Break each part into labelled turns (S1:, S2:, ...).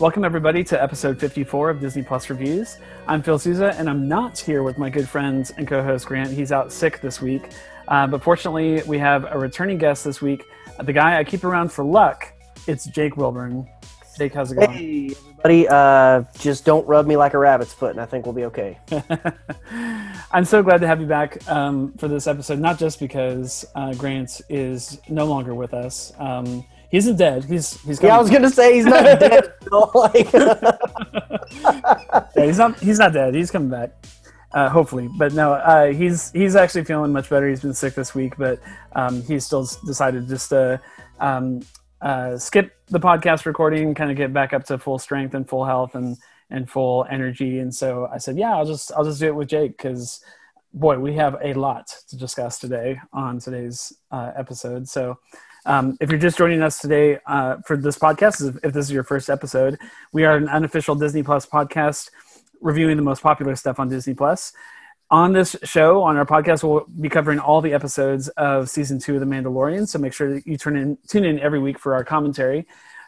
S1: Welcome, everybody, to episode 54 of Disney Plus Reviews. I'm Phil Souza, and I'm not here with my good friends and co host Grant. He's out sick this week. Uh, but fortunately, we have a returning guest this week. The guy I keep around for luck, it's Jake Wilburn. Jake, how's it going?
S2: Hey, everybody. Uh, just don't rub me like a rabbit's foot, and I think we'll be okay.
S1: I'm so glad to have you back um, for this episode, not just because uh, Grant is no longer with us. Um, he isn't dead. He's he's
S2: Yeah, I was gonna say he's not dead. Like,
S1: yeah, he's not he's not dead. He's coming back, uh, hopefully. But no, uh, he's he's actually feeling much better. He's been sick this week, but um, he still decided just to um, uh, skip the podcast recording, kind of get back up to full strength and full health and and full energy. And so I said, yeah, I'll just I'll just do it with Jake because boy, we have a lot to discuss today on today's uh, episode. So. Um, if you're just joining us today uh, for this podcast, if, this is your first episode, we are an unofficial Disney Plus podcast reviewing the most popular stuff on Disney Plus. On this show, on our podcast, we'll be covering all the episodes of season two of The Mandalorian. So make sure that you turn in, tune in every week for our commentary.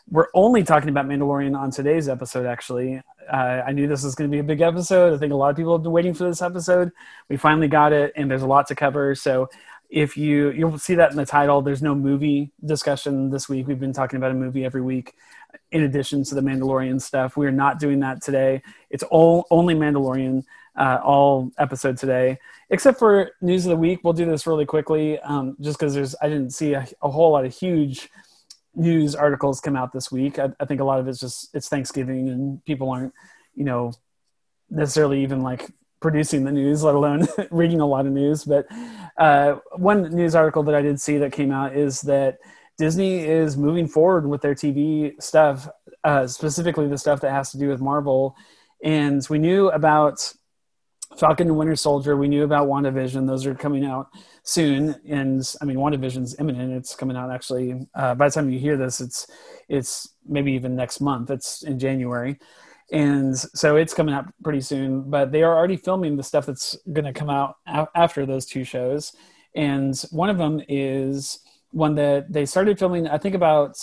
S1: We're only talking about Mandalorian on today's episode. Actually, uh, I knew this was going to be a big episode. I think a lot of people have been waiting for this episode. We finally got it, and there's a lot to cover. So if you you'll see that in the title. There's no movie discussion this week. We've been talking about a movie every week in addition to the mandalorian stuff. We're not doing that today. It's all only mandalorian uh, all episode today except for news of the week. We'll do this really quickly um, just because there's i didn't see a, a whole lot of huge news articles come out this week. I, I think a lot of it's just it's thanksgiving and people aren't you know necessarily even like producing the news, let alone reading a lot of news. But uh, one news article that I did see that came out is that Disney is moving forward with their TV stuff, uh, specifically the stuff that has to do with Marvel. And we knew about Falcon and Winter Soldier. We knew about WandaVision. Those are coming out soon. And I mean, WandaVision's imminent. It's coming out actually. Uh, by the time you hear this, it's it's maybe even next month. It's in January and so it's coming out pretty soon but they are already filming the stuff that's going to come out after those two shows. And one of them is one that they started filming i think about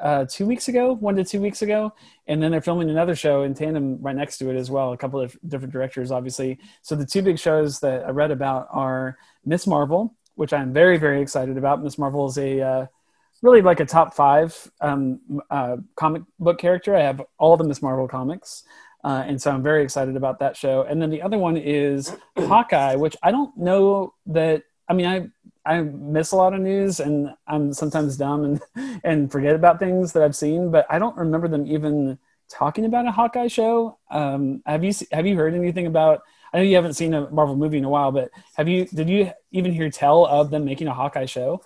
S1: uh, two weeks ago one to two weeks ago. And then they're filming another show in tandem right next to it as well a couple of different directors obviously. So the two big shows that i read about are miss marvel which i'm very very excited about. Miss marvel is a uh, really like a top five um, uh, comic book character. I have all the Miss Marvel comics, uh, and so I'm very excited about that show. And then the other one is Hawkeye, which I don't know that. I mean, I I miss a lot of news, and I'm sometimes dumb and and forget about things that I've seen, but I don't remember them even talking about a Hawkeye show. Um, have you have you heard anything about? I know you haven't seen a Marvel movie in a while, but have you? Did you even hear tell of them making a Hawkeye show?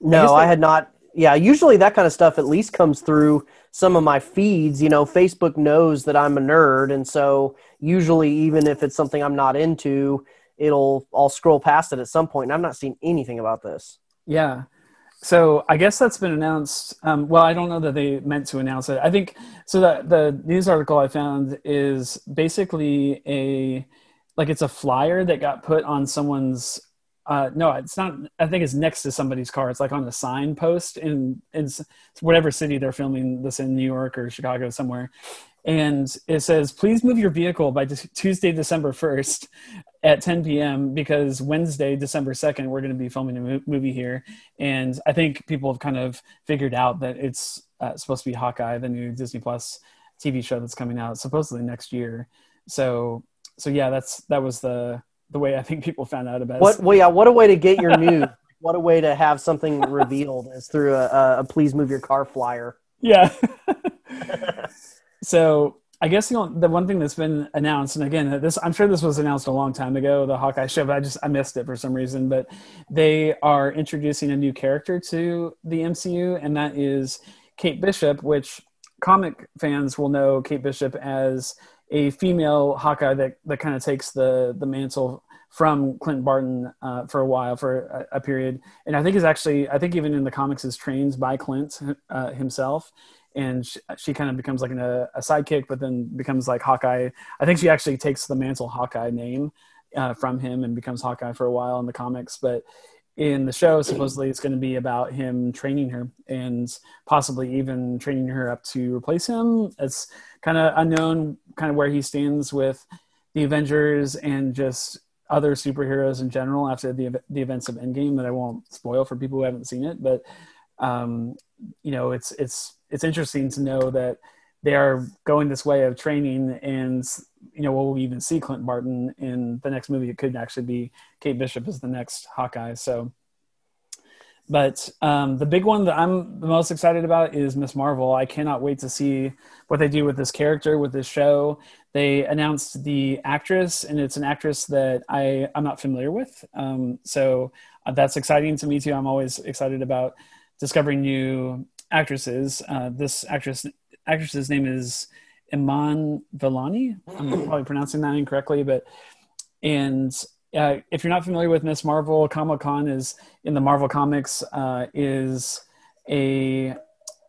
S2: no,
S1: they-
S2: I had not. Yeah, usually that kind of stuff at least comes through some of my feeds. You know, Facebook knows that I'm a nerd, and so usually, even if it's something I'm not into, it'll I'll scroll past it at some point. And I've not seen anything about this.
S1: Yeah. So I guess that's been announced. Um, well, I don't know that they meant to announce it. I think so. That the news article I found is basically a like it's a flyer that got put on someone's. Uh, no, it's not. I think it's next to somebody's car. It's like on a signpost in in whatever city they're filming this in, New York or Chicago somewhere, and it says, "Please move your vehicle by Tuesday, December first, at 10 p.m. because Wednesday, December 2nd, we're going to be filming a mo- movie here. And I think people have kind of figured out that it's uh, supposed to be Hawkeye, the new Disney Plus TV show that's coming out supposedly next year. So so yeah, that's that was the the way I think people found out about
S2: What?
S1: it.
S2: Well, yeah. What a way to get your news. what a way to have something revealed is through a, a, a please move your car flyer.
S1: Yeah. so I guess you know the one thing that's been announced, and again, this I'm sure this was announced a long time ago, the Hawkeye show, but I just I missed it for some reason. But they are introducing a new character to the MCU, and that is Kate Bishop, which comic fans will know Kate Bishop as a female Hawkeye that that kind of takes the the mantle from Clint Barton uh, for a while for a, a, period, and I think is actually I think even in the comics is trained by Clint uh, himself and she, she kind of becomes like an, a, a, sidekick, but then becomes like Hawkeye. I think she actually takes the mantle Hawkeye name uh, from him and becomes Hawkeye for a while in the comics. But in the show, supposedly it's going to be about him training her and possibly even training her up to replace him. It's kind of unknown, kind of where he stands with the Avengers and just other superheroes in general after the the events of Endgame that I won't spoil for people who haven't seen it, but um, you know, it's it's it's interesting to know that they are going this way of training and you know will we'll even see clint barton in the next movie. It could actually be kate bishop as the next hawkeye. So but um, the big one that i'm the most excited about is miss marvel. I cannot wait to see what they do with this character with this show. They announced the actress and it's an actress that i i'm not familiar with. Um, so uh, that's exciting to me too. I'm always excited about discovering new actresses. Uh, this actress actress's name is Iman Vellani. I'm probably pronouncing that incorrectly, but and uh, if you're not familiar with Miss Marvel, Kamala Khan is in the Marvel comics uh, is a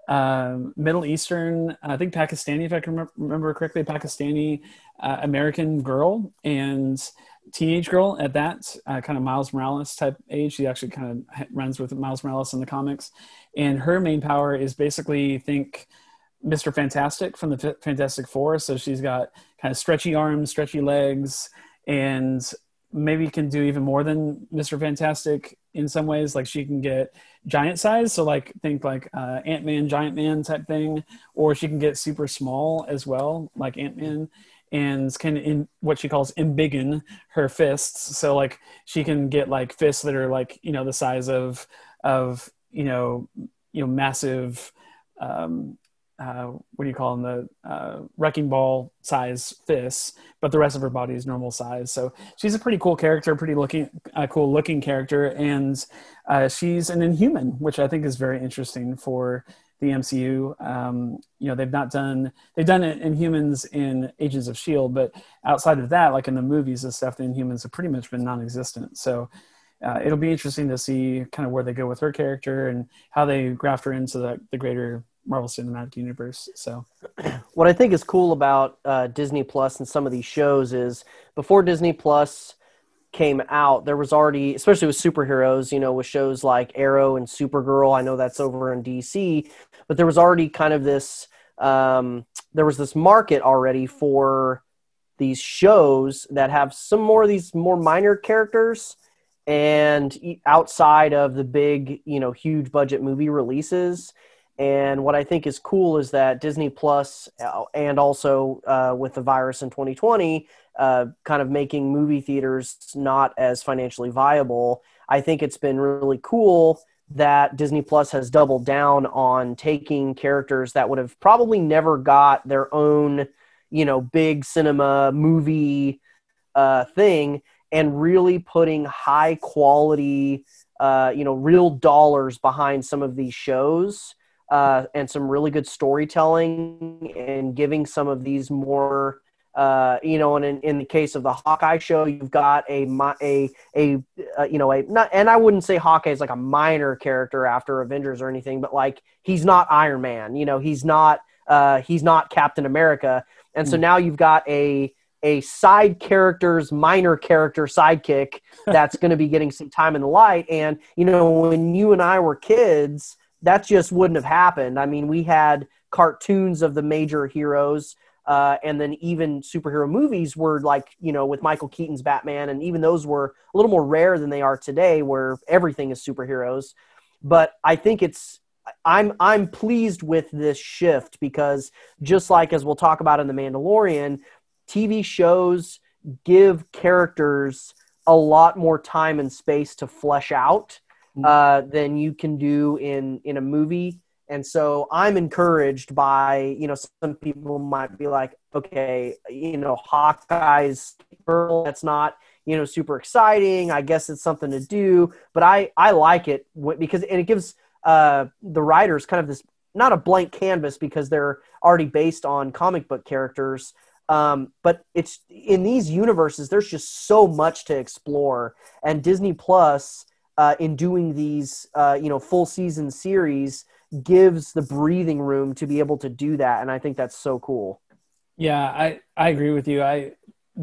S1: uh, Middle Eastern, I think Pakistani, if I can remember correctly, Pakistani uh, American girl and teenage girl at that uh, kind of Miles Morales type age. She actually kind of runs with Miles Morales in the comics, and her main power is basically think Mr. Fantastic from the Fantastic Four. So she's got kind of stretchy arms, stretchy legs, and maybe can do even more than Mr. Fantastic in some ways. Like she can get giant size, so like think like uh, Ant Man, Giant Man type thing, or she can get super small as well, like Ant Man and can in what she calls embiggen her fists so like she can get like fists that are like you know the size of of you know you know massive um uh, what do you call them the uh, wrecking ball size fists but the rest of her body is normal size so she's a pretty cool character pretty looking uh, cool looking character and uh, she's an inhuman which i think is very interesting for the MCU. Um, you know, they've not done they've done it Inhumans in Agents of Shield, but outside of that, like in the movies and stuff, the Inhumans have pretty much been non-existent. So uh, it'll be interesting to see kind of where they go with her character and how they graft her into the, the greater Marvel Cinematic Universe. So,
S2: what I think is cool about uh, Disney Plus and some of these shows is before Disney Plus came out, there was already, especially with superheroes, you know, with shows like Arrow and Supergirl. I know that's over in DC, but there was already kind of this, um, there was this market already for these shows that have some more of these more minor characters and outside of the big, you know, huge budget movie releases. And what I think is cool is that Disney uh, and also uh, with the virus in 2020, uh, kind of making movie theaters not as financially viable. I think it's been really cool that Disney Plus has doubled down on taking characters that would have probably never got their own, you know, big cinema movie uh, thing and really putting high quality, uh, you know, real dollars behind some of these shows uh, and some really good storytelling and giving some of these more uh, you know, and in, in the case of the Hawkeye show, you've got a a a uh, you know a not, and I wouldn't say Hawkeye is like a minor character after Avengers or anything, but like he's not Iron Man, you know, he's not uh, he's not Captain America, and so mm. now you've got a a side character's minor character sidekick that's going to be getting some time in the light, and you know, when you and I were kids that just wouldn't have happened. I mean, we had cartoons of the major heroes, uh, and then even superhero movies were like, you know, with Michael Keaton's Batman, and even those were a little more rare than they are today, where everything is superheroes. But I think it's I'm I'm pleased with this shift because just like as we'll talk about in the Mandalorian, TV shows give characters a lot more time and space to flesh out. Uh, than you can do in in a movie. And so I'm encouraged by you know some people might be like, okay, you know, Hawkeye's girl. That's not you know super exciting. I guess it's something to do, but I I like it because and it gives uh, the writers kind of this not a blank canvas because they're already based on comic book characters um, but it's in these universes there's just so much to explore and disney plus uh, in doing these uh, you know full season series gives the breathing room to be able to do that and i think that's so cool
S1: yeah i i agree with you i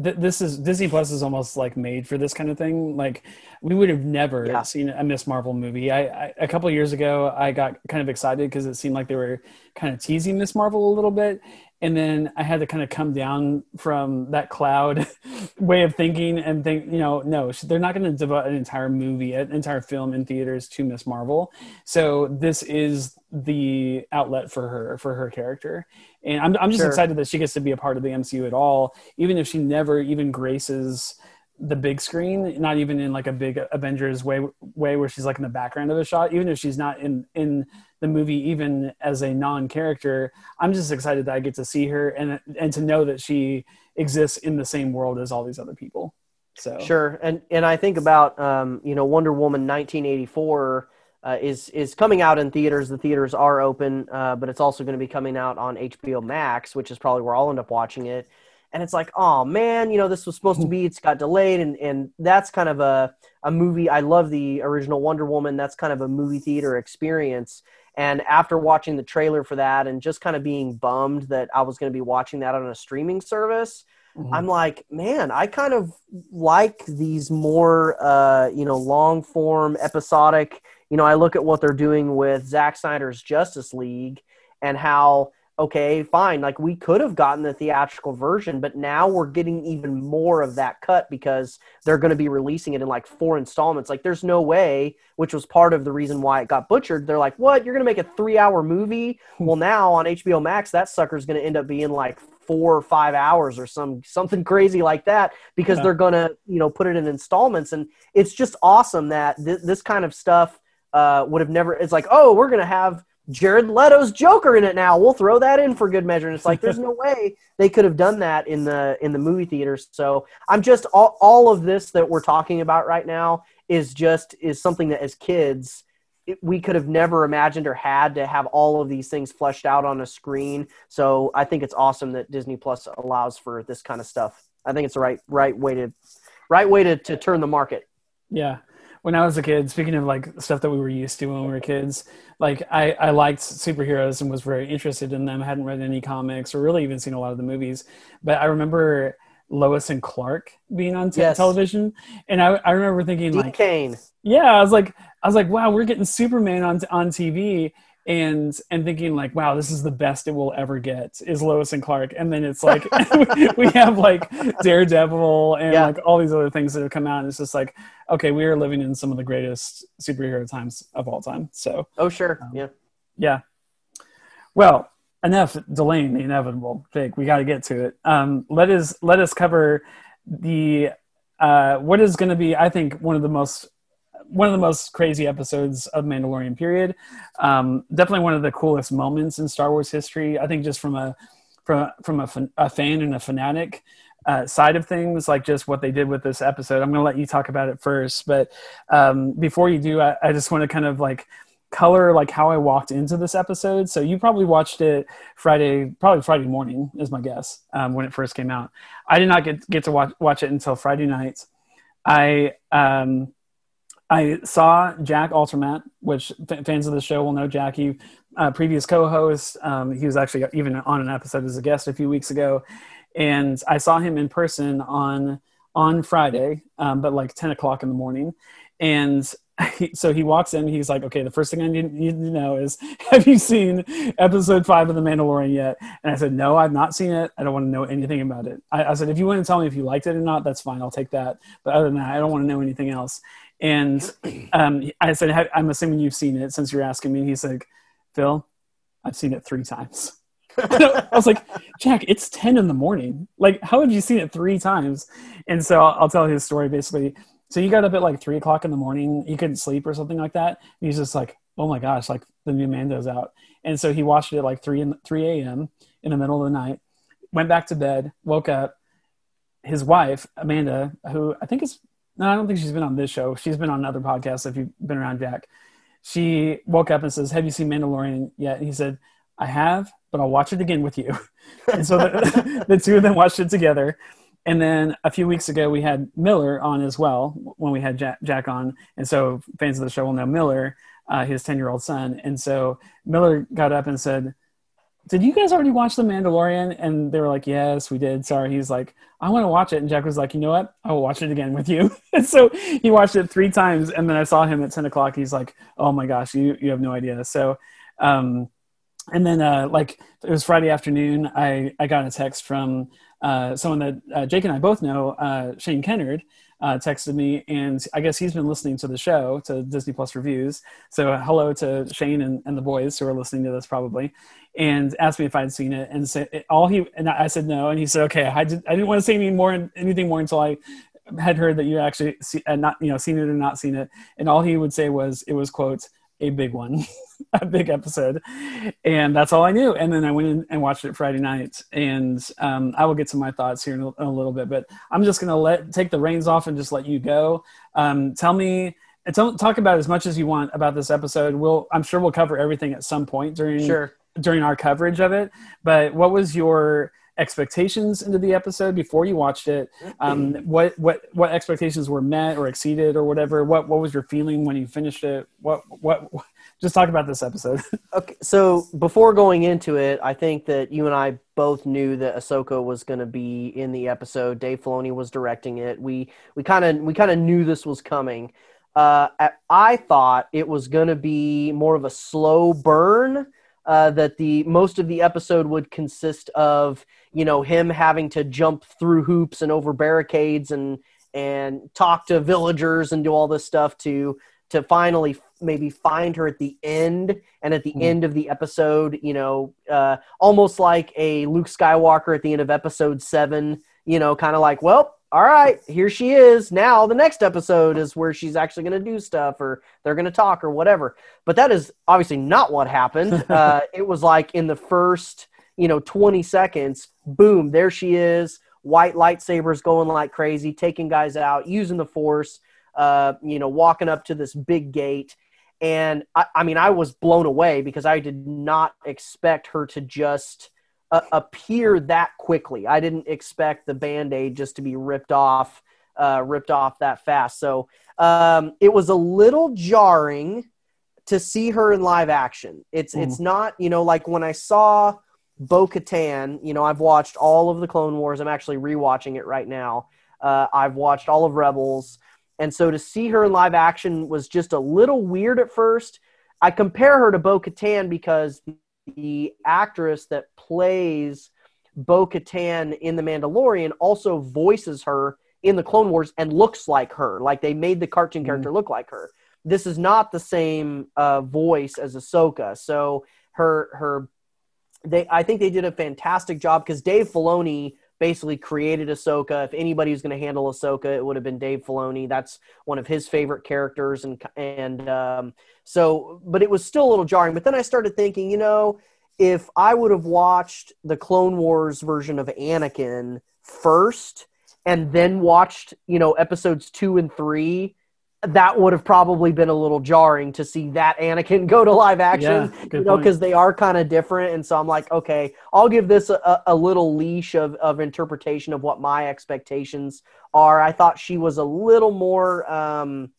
S1: th- this is Disney Plus is almost like made for this kind of thing. Like we would have never yeah. seen a Miss Marvel movie. I, I a couple years ago I got kind of excited because it seemed like they were kind of teasing Miss Marvel a little bit, and then I had to kind of come down from that cloud way of thinking and think, you know, no, they're not going to devote an entire movie, an entire film in theaters to Miss Marvel. So this is the outlet for her, for her character. And I'm, I'm just sure. excited that she gets to be a part of the MCU at all, even if she never even graces the big screen, not even in like a big Avengers way way where she's like in the background of a shot, even if she's not in in the movie even as a non-character, I'm just excited that I get to see her and and to know that she exists in the same world as all these other people. So
S2: Sure. And and I think about um, you know, Wonder Woman 1984 uh, is is coming out in theaters. The theaters are open, uh, but it's also going to be coming out on HBO Max, which is probably where I'll end up watching it and it's like, oh man, you know, this was supposed to be, it's got delayed, and and that's kind of a a movie. I love the original Wonder Woman. That's kind of a movie theater experience. And after watching the trailer for that, and just kind of being bummed that I was going to be watching that on a streaming service, mm-hmm. I'm like, man, I kind of like these more, uh, you know, long form episodic. You know, I look at what they're doing with Zack Snyder's Justice League and how okay, fine. Like we could have gotten the theatrical version, but now we're getting even more of that cut because they're going to be releasing it in like four installments. Like there's no way, which was part of the reason why it got butchered. They're like, what? You're going to make a three hour movie? Hmm. well, now on HBO Max, that sucker's going to end up being like four or five hours or some something crazy like that because yeah. they're going to you know put it in installments and it's just awesome that th- this kind of stuff uh, would have never it's like oh we're going to have Jared Leto's Joker in it now. We'll throw that in for good measure. And it's like there's no way they could have done that in the in the movie theaters. So I'm just all, all of this that we're talking about right now is just is something that as kids it, we could have never imagined or had to have all of these things fleshed out on a screen. So I think it's awesome that Disney Plus allows for this kind of stuff. I think it's the right right way to right way to, to turn the market.
S1: Yeah when I was a kid, speaking of like stuff that we were used to when we were kids, like I, I liked superheroes and was very interested in them. I hadn't read any comics or really even seen a lot of the movies, but I remember Lois and Clark being on t- yes. television, and I, I remember thinking
S2: Dean
S1: like,
S2: Cain.
S1: yeah, I was like, I was like, wow, we're getting Superman on on TV, and and thinking like wow this is the best it will ever get is lois and clark. And then it's like we have like daredevil and yeah. like all these other things that have come out. And it's just like okay we are living in some of the greatest superhero times of all time. So
S2: oh sure. um, yeah.
S1: yeah. Well enough delaying the inevitable jake we got to get to it. Um, let us let us cover the uh, what is going to be i think one of the most one of the most crazy episodes of Mandalorian period. Um, definitely one of the coolest moments in Star Wars history. I think just from a from from a, a fan and a fanatic uh, side of things, like just what they did with this episode. I'm going to let you talk about it first, but um, before you do, I, I just want to kind of like color like how I walked into this episode. So you probably watched it Friday, probably Friday morning is my guess um, when it first came out. I did not get get to watch watch it until Friday night. I um, I saw Jack Altermatt, which f- fans of the show will know Jack. He, uh, previous co-host. Um, he was actually even on an episode as a guest a few weeks ago, and I saw him in person on on Friday, um, but like ten o'clock in the morning. And so he walks in. He's like, "Okay, the first thing I need, need, to know is, have you seen episode five of The Mandalorian yet?" And I said, "No, I've not seen it. I don't want to know anything about it." I, I said, "If you want to tell me if you liked it or not, that's fine. I'll take that. But other than that, I don't want to know anything else." And um, I said, "I'm assuming you've seen it since you're asking me." And he's like, Phil, I've seen it three times. I was like, Jack, it's 10 in the morning. Like, how have you seen it three times? And so I'll, I'll tell his story basically. So you got up at like three o'clock in the morning. He couldn't sleep or something like that. And he's just like, oh my gosh, like the new Mando's out. And so he watched it at like 3 in 3 a.m. in the middle of the night, went back to bed, woke up. His wife, Amanda, who I think is, no, I don't think she's been on this show. She's been on other podcasts if you've been around Jack. She woke up and says, Have you seen Mandalorian yet? And he said, I have, but I'll watch it again with you. and so the, the two of them watched it together. And then a few weeks ago, we had Miller on as well when we had Jack, Jack on. And so fans of the show will know Miller, uh, his 10 year old son. And so Miller got up and said, Did you guys already watch The Mandalorian? And they were like, Yes, we did. Sorry. He's like, I want to watch it. And Jack was like, You know what? I will watch it again with you. so he watched it three times. And then I saw him at 10 o'clock. He's like, Oh my gosh, you, you have no idea. So, um, and then uh, like it was Friday afternoon, I, I got a text from uh, someone that uh, Jake and I both know, uh, Shane Kennard, uh, texted me, and I guess he's been listening to the show, to Disney Plus reviews. So hello to Shane and, and the boys who are listening to this probably, and asked me if I'd seen it, and all he and I said no, and he said okay, I, did, I didn't want to say any more anything more until I had heard that you actually see, uh, not you know seen it or not seen it, and all he would say was it was quote a big one, a big episode, and that's all I knew. And then I went in and watched it Friday night, and um, I will get to my thoughts here in a, in a, little bit. But I'm just gonna let take the reins off and just let you go. Um, tell me. Tell, talk about as much as you want about this episode. We'll, I'm sure we'll cover everything at some point during
S2: Sure.
S1: during our coverage of it. But what was your expectations into the episode before you watched it? Um, what what what expectations were met or exceeded or whatever? What what was your feeling when you finished it? What what? Just talk about this episode.
S2: Okay, so before going into it, I think that you and I both knew that Ahsoka was going to be in the episode. Dave Filoni was directing it. We we kind of we kind of knew this was coming. Uh, I- I thought it was going to be more of a slow burn. Uh, that the most of the episode would consist of you know him having to jump through hoops and over barricades and and talk to villagers and do all this stuff to to finally maybe find her at the end and at the
S1: Mhm.
S2: end of the episode you know uh, almost like a luke skywalker at the end of episode seven you know kind of like well all right here she is. Now the next episode is where she's actually going to do stuff or they're going to talk or whatever. But that is obviously not what happened. Uh, it was like in the first you know 20 seconds boom there she is white lightsabers going like crazy taking guys out using the force uh, you know walking up to this big gate. And I, I mean i was blown away because i did not expect her to just uh, appear that quickly i didn't expect the band-aid just to be ripped off uh, ripped off that fast so um, it was a little jarring to see her in live action it's
S1: Mhm.
S2: it's not you know like when i saw Bo Katan, you know, I've watched all of the Clone Wars. I'm actually rewatching it right now. Uh, I've watched all of Rebels. And so to see her in live action was just a little weird at first. I compare her to Bo Katan because the actress that plays Bo Katan in The Mandalorian also voices her in the Clone Wars and looks like her. Like they made the cartoon character look like her. This is not the same uh, voice as Ahsoka. So her her they I think they did a fantastic job because Dave Filoni basically created Ahsoka. If anybody was going to handle Ahsoka, it would have been Dave Filoni. That's one of his favorite characters, and and um, so, but it was still a little jarring. But then I started thinking, you know, if I would have watched the Clone Wars version of Anakin first, and then watched, you know, episodes two and three. That would have probably been a little jarring to see that Anakin go to live action
S1: Yeah,
S2: you know, because they are kind of different. And so I'm like, okay, I'll give this a, a little leash of, of interpretation of what my expectations are. I thought she was a little more, um,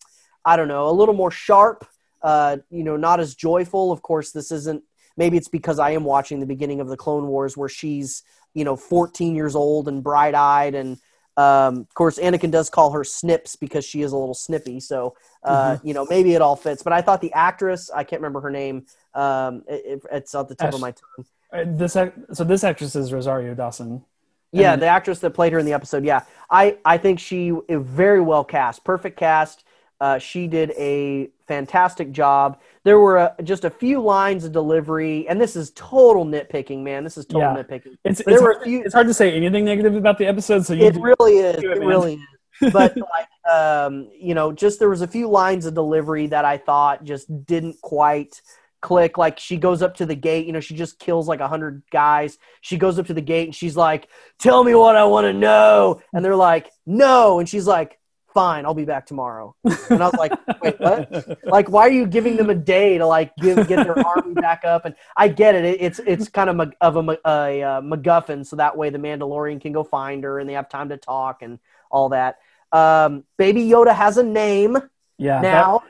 S2: I don't know, a little more sharp, uh, you know, not as joyful. Of course, this isn't, maybe it's because I am watching the beginning of the Clone Wars where she's, you know, 14 years old and bright eyed and, um, of course, Anakin does call her Snips because she is a little snippy. So, uh, you know, maybe it all fits. But I thought the actress, I can't remember her name. Um, it, it- it's at the tip
S1: Ash-
S2: of my tongue.
S1: Uh, This so this actress is Rosario Dawson.
S2: Yeah,
S1: And-
S2: the actress that played her in the episode. Yeah, I, I think she is very well cast, perfect cast. Uh, she did a fantastic job. There were uh just a few lines of delivery, and this is total nitpicking, man. This is total
S1: Yeah.
S2: nitpicking.
S1: It's
S2: There
S1: it's
S2: were
S1: hard,
S2: a few-
S1: it's hard to say anything negative about the episode. So you
S2: It
S1: do-
S2: really is.
S1: it,
S2: It really is. But like, um, you know, just there was a few lines of delivery that I thought just didn't quite click. Like she goes up to the gate, you know, she just kills like a hundred guys. She goes up to the gate and she's like, "Tell me what I want to know," and they're like, "No," and she's like, "Fine, I'll be back tomorrow." And I was like, "Wait, what?" like why are you giving them a day to like give get their army back up and i get it, It- it's it's kind of Mac- of a, Ma- a, uh macguffin so that way the mandalorian can go find her and they have time to talk and all that um, baby yoda has a name
S1: yeah. that-
S2: now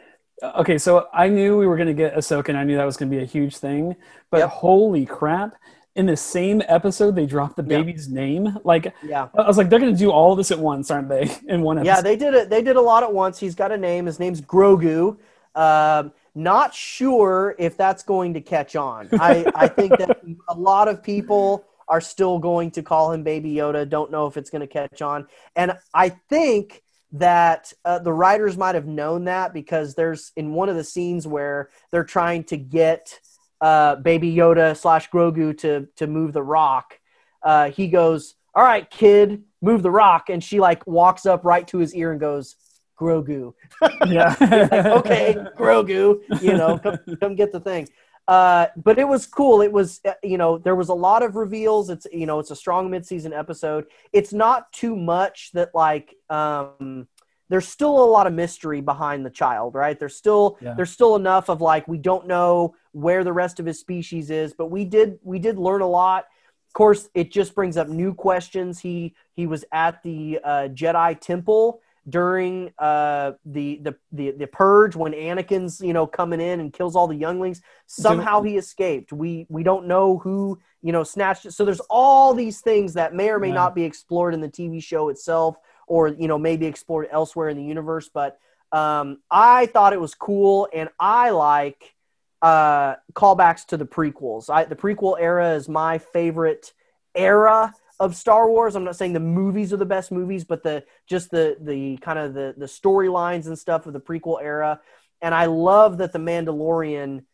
S1: okay, so I knew we were going to get Ahsoka, and I knew that was going to be a huge thing. But
S2: Yep.
S1: holy crap! In the same episode, they dropped the
S2: Yeah.
S1: baby's name. Like
S2: yeah
S1: I was like, they're going to do all this at once, aren't they? In one episode.
S2: yeah they did it they did a lot at once he's got a name his name's grogu um, not sure if that's going to catch on i i think that a lot of people are still going to call him baby yoda don't know if it's going to catch on and i think that uh, the writers might have known that because there's in one of the scenes where they're trying to get uh, baby yoda slash grogu to to move the rock uh, he goes all right kid move the rock and she like walks up right to his ear and goes grogu
S1: yeah.
S2: like, okay, Grogu, you know, come, come get the thing. Uh, but it was cool. It was, uh, you know, there was a lot of reveals. It's, you know, it's a strong midseason episode. It's not too much that like, um, there's still a lot of mystery behind the child, right? There's still
S1: Yeah.
S2: there's still enough of like we don't know where the rest of his species is, but we did we did learn a lot. Of course, it just brings up new questions. He he was at the uh, Jedi Temple during uh, the, the the the purge when Anakin's you know coming in and kills all the younglings. Somehow he escaped. We we don't know who you know snatched it. So there's all these things that may or may
S1: Yeah.
S2: not be explored in the TV show itself, or you know maybe explored elsewhere in the universe. But um, I thought it was cool, and I like uh, callbacks to the prequels. I, the prequel era is my favorite era of Star Wars. I'm not saying the movies are the best movies, but the just the the kind of the the storylines and stuff of the prequel era. And I love that the Mandalorian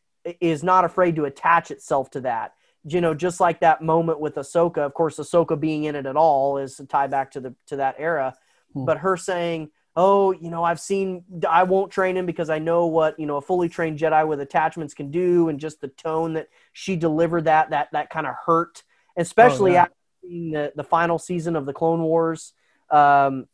S2: is not afraid to attach itself to that. You know, just like that moment with Ahsoka. Of course, Ahsoka being in it at all is to tie back to the to that era.
S1: Hmm.
S2: But her saying, "Oh, you know, I've seen. I won't train him because I know what you know a fully trained Jedi with attachments can do," and just the tone that she delivered that that that kind of hurt, especially
S1: yeah.
S2: after seeing the the final season of the Clone Wars. Um,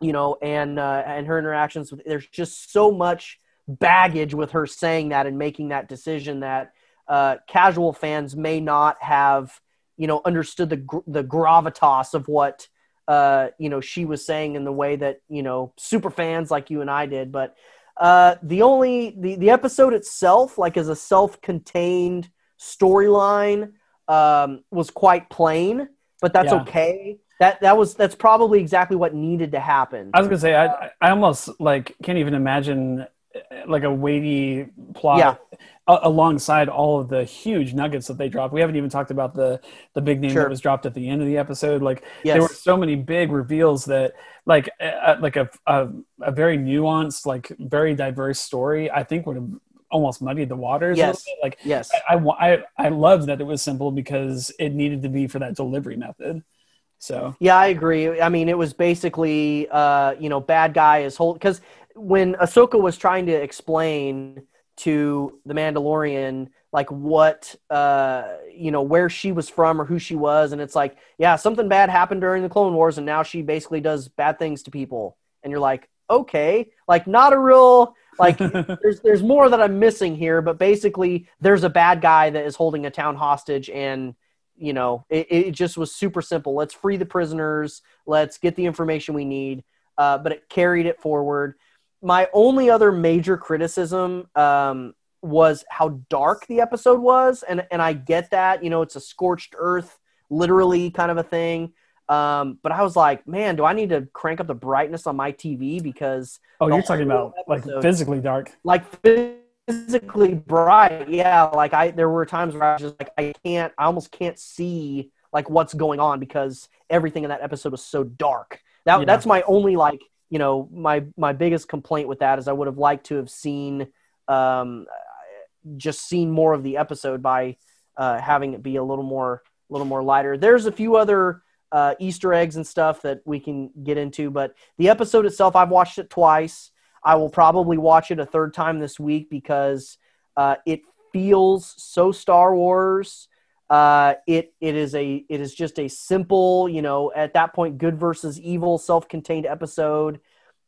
S2: you know, and uh, and her interactions with there's just so much baggage with her saying that and making that decision that uh, casual fans may not have you know understood the gr- the gravitas of what uh, you know she was saying in the way that you know super fans like you and I did. But uh, the only the the episode itself, like as a self-contained storyline, um, was quite plain. But that's
S1: Yeah.
S2: okay. That that was that's probably exactly what needed to happen.
S1: I was gonna say I I almost like can't even imagine like a weighty plot
S2: Yeah.
S1: a- alongside all of the huge nuggets that they dropped. We haven't even talked about the the big name
S2: Sure.
S1: that was dropped at the end of the episode. Like
S2: Yes.
S1: there were so many big reveals that like uh, like a, a a very nuanced like very diverse story. I think would have almost muddied the waters.
S2: Yes.
S1: Like
S2: yes.
S1: I, I I loved that it was simple because it needed to be for that delivery method. So
S2: Yeah, I agree. I mean, it was basically, uh, you know, bad guy is hold because when Ahsoka was trying to explain to the Mandalorian like what, uh, you know, where she was from or who she was, and it's like, yeah, something bad happened during the Clone Wars, and now she basically does bad things to people, and you're like, okay, like not a real like there's there's more that I'm missing here, but basically there's a bad guy that is holding a town hostage and you know it, it just was super simple. Let's free the prisoners. Let's get the information we need. Uh, but it carried it forward my only other major criticism um, was how dark the episode was and and i get that you know it's a scorched earth literally kind of a thing um, but i was like man do i need to crank up the brightness on my tv because
S1: oh, you're talking about like physically dark.
S2: like physically bright yeah like i there were times where i was just like i can't i almost can't see like what's going on because everything in that episode was so dark that,
S1: Yeah.
S2: that's my only like you know, my my biggest complaint with that is I would have liked to have seen um, just seen more of the episode by uh, having it be a little more a little more lighter. There's a few other uh, Easter eggs and stuff that we can get into, but the episode itself, I've watched it twice. I will probably watch it a third time this week because uh, it feels so Star Wars. Uh, it it is a it is just a simple, you know, at that point, good versus evil, self-contained episode.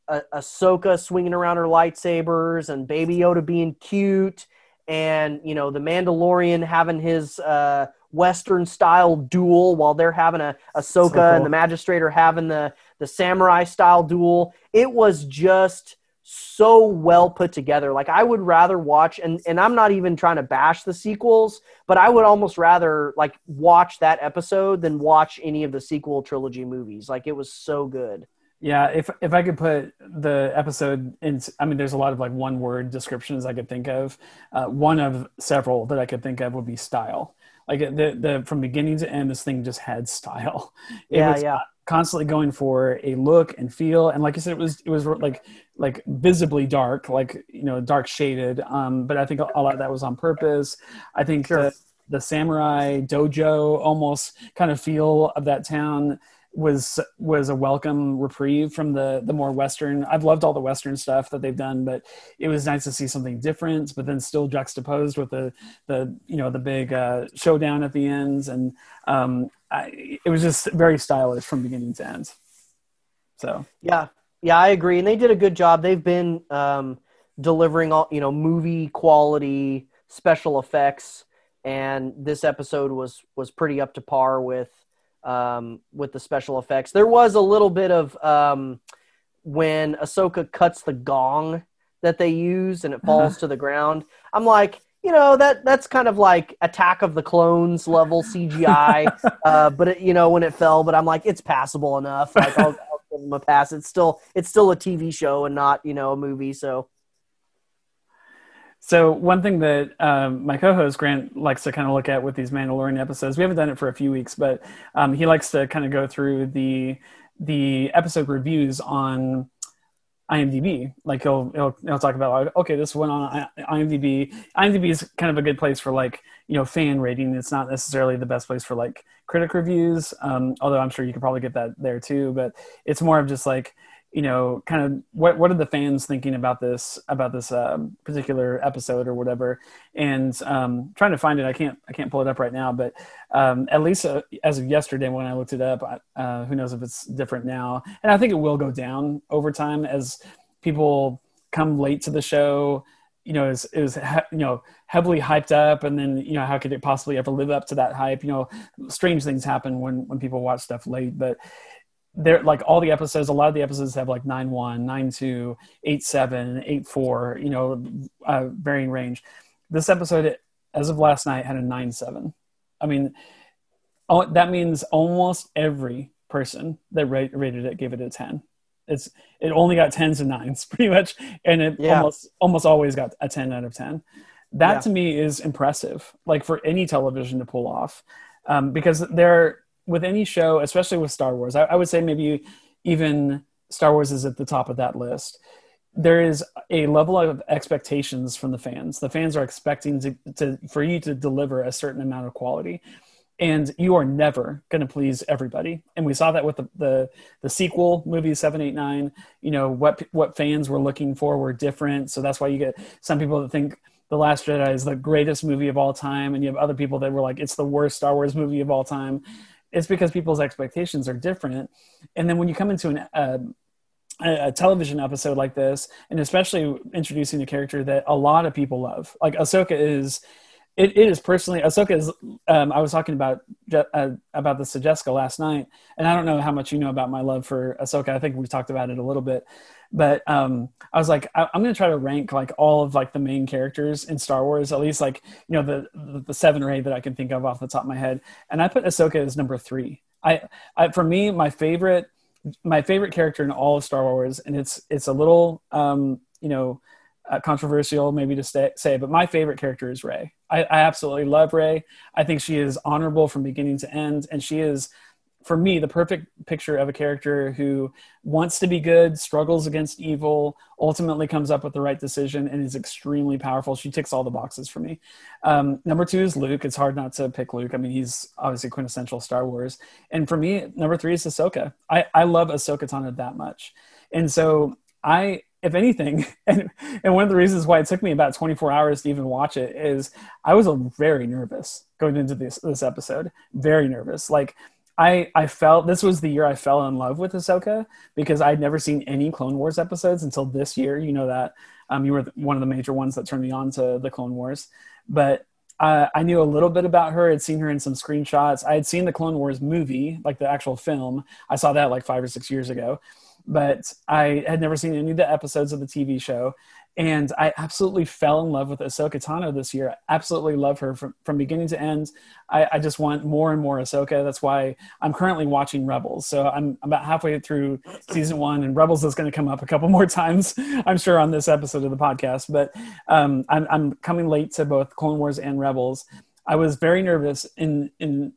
S2: Uh, Ahsoka swinging around her lightsabers and Baby Yoda being cute, and you know the Mandalorian having his uh, Western style duel while they're having a Ahsoka so cool. and the Magistrate are having the the samurai style duel. It was just so well put together. Like I would rather watch and and I'm not even trying to bash the sequels, but I would almost rather like watch that episode than watch any of the sequel trilogy movies. Like it was so good.
S1: Yeah, if if I could put the episode in, I mean, there's a lot of like one word descriptions I could think of. Uh, one of several that I could think of would be style. Like the the from beginning to end, this thing just had style. It
S2: yeah, yeah
S1: constantly going for a look and feel. And like i said it was it was like like visibly dark like you know dark shaded. Um but i think a lot of that was on purpose. I think sure. the, the samurai dojo almost kind of feel of that town was was a welcome reprieve from the the more western. I've loved all the western stuff that they've done but it was nice to see something different but then still juxtaposed with the the you know the big uh, showdown at the ends. And um I, it was just very stylish from beginning to end so
S2: yeah yeah i agree and they did a good job they've been um delivering all you know movie quality special effects and this episode was was pretty up to par with um, with the special effects. There was a little bit of um, when Ahsoka cuts the gong that they use and it falls uh-huh. to the ground. I'm like, you know that that's kind of like Attack of the Clones level CGI, uh, but it, you know when it fell. But I'm like, it's passable enough. Like I'll, I'll give them a pass. It's still it's still a TV show and not you know a movie. So
S1: so one thing that um, my co-host Grant likes to kind of look at with these Mandalorian episodes, we haven't done it for a few weeks, but um, he likes to kind of go through the the episode reviews on IMDb. Like he'll he'll, he'll talk about like, okay, this went on IMDb. IMDb is kind of a good place for like you know fan rating. It's not necessarily the best place for like critic reviews, um, although I'm sure you could probably get that there too. But it's more of just like you know, kind of what what are the fans thinking about this about this um, particular episode or whatever, and um, trying to find it. I can't I can't pull it up right now, but um, at least uh, as of yesterday when I looked it up, uh, who knows if it's different now? And I think it will go down over time as people come late to the show. You know, is is you know heavily hyped up, and then you know how could it possibly ever live up to that hype? You know, strange things happen when when people watch stuff late, but they're like all the episodes a lot of the episodes have like 9 1 9 2 8 7 8 4 you know uh, varying range this episode as of last night had a 9 7 i mean oh, that means almost every person that rated it gave it a 10 it's it only got 10s and 9s pretty much and it yeah. almost almost always got a 10 out of 10 that yeah. to me is impressive like for any television to pull off um, because they're with any show, especially with Star Wars, I, I, would say maybe even Star Wars is at the top of that list. There is a level of expectations from the fans. The fans are expecting to, to for you to deliver a certain amount of quality, and you are never going to please everybody. And we saw that with the, the the sequel movie seven eight nine. You know what what fans were looking for were different, so that's why you get some people that think the Last Jedi is the greatest movie of all time, and you have other people that were like, it's the worst Star Wars movie of all time it's because people's expectations are different and then when you come into an uh, a television episode like this, and especially introducing a character that a lot of people love, like Ahsoka is, it, it is personally Ahsoka is. Um, I was talking about uh, about this to Jessica last night, and I don't know how much you know about my love for Ahsoka. I think we talked about it a little bit, but um, I was like, I, am going to try to rank like all of like the main characters in Star Wars, at least like you know the, the, the seven or eight that I can think of off the top of my head, and I put Ahsoka as number three. I, I for me, my favorite my favorite character in all of Star Wars, and it's it's a little um, you know uh, controversial maybe to stay, say, but my favorite character is Rey. I, I absolutely love Rey. I think she is honorable from beginning to end, and she is for me the perfect picture of a character who wants to be good, struggles against evil, ultimately comes up with the right decision, and is extremely powerful. She ticks all the boxes for me. Um, number two is Luke. It's hard not to pick Luke. I mean, he's obviously quintessential Star Wars. And for me, number three is Ahsoka. I, I love Ahsoka Tano that much. And so I if anything, and, and one of the reasons why it took me about 24 hours to even watch it is I was very nervous going into this this episode. Very nervous. Like I I felt this was the year I fell in love with Ahsoka because I'd never seen any Clone Wars episodes until this year. You know that um, you were one of the major ones that turned me on to the Clone Wars, but. Uh, I knew a little bit about her. I'd seen her in some screenshots. I had seen the Clone Wars movie, like the actual film. I saw that like five or six years ago but I had never seen any of the episodes of the TV show. And I absolutely fell in love with Ahsoka Tano this year. I absolutely love her from, from beginning to end. I, I just want more and more Ahsoka. That's why I'm currently watching Rebels. So I'm about halfway through season one, and Rebels is going to come up a couple more times, I'm sure, on this episode of the podcast. But um, I'm, I'm coming late to both Clone Wars and Rebels. I was very nervous in in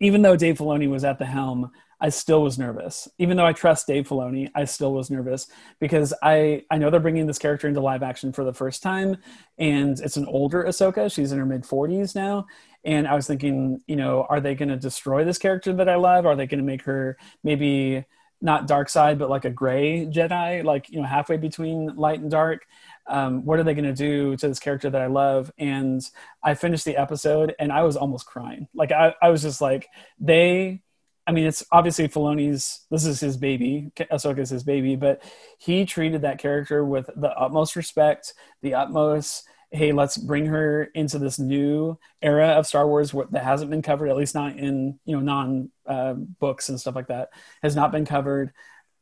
S1: even though Dave Filoni was at the helm, I still was nervous. Even though I trust Dave Filoni, I still was nervous because I, I know they're bringing this character into live action for the first time, and it's an older Ahsoka. She's in her mid 40s now. And I was thinking, you know, are they going to destroy this character that I love? Are they going to make her maybe not dark side, but like a gray Jedi, like, you know, halfway between light and dark? Um, what are they going to do to this character that I love? And I finished the episode and I was almost crying. Like, I, I was just like, they I mean, it's obviously Filoni's. This is his baby. Ahsoka is his baby, but he treated that character with the utmost respect, the utmost. Hey, let's bring her into this new era of Star Wars that hasn't been covered, at least not in you know non uh, books and stuff like that, has not been covered,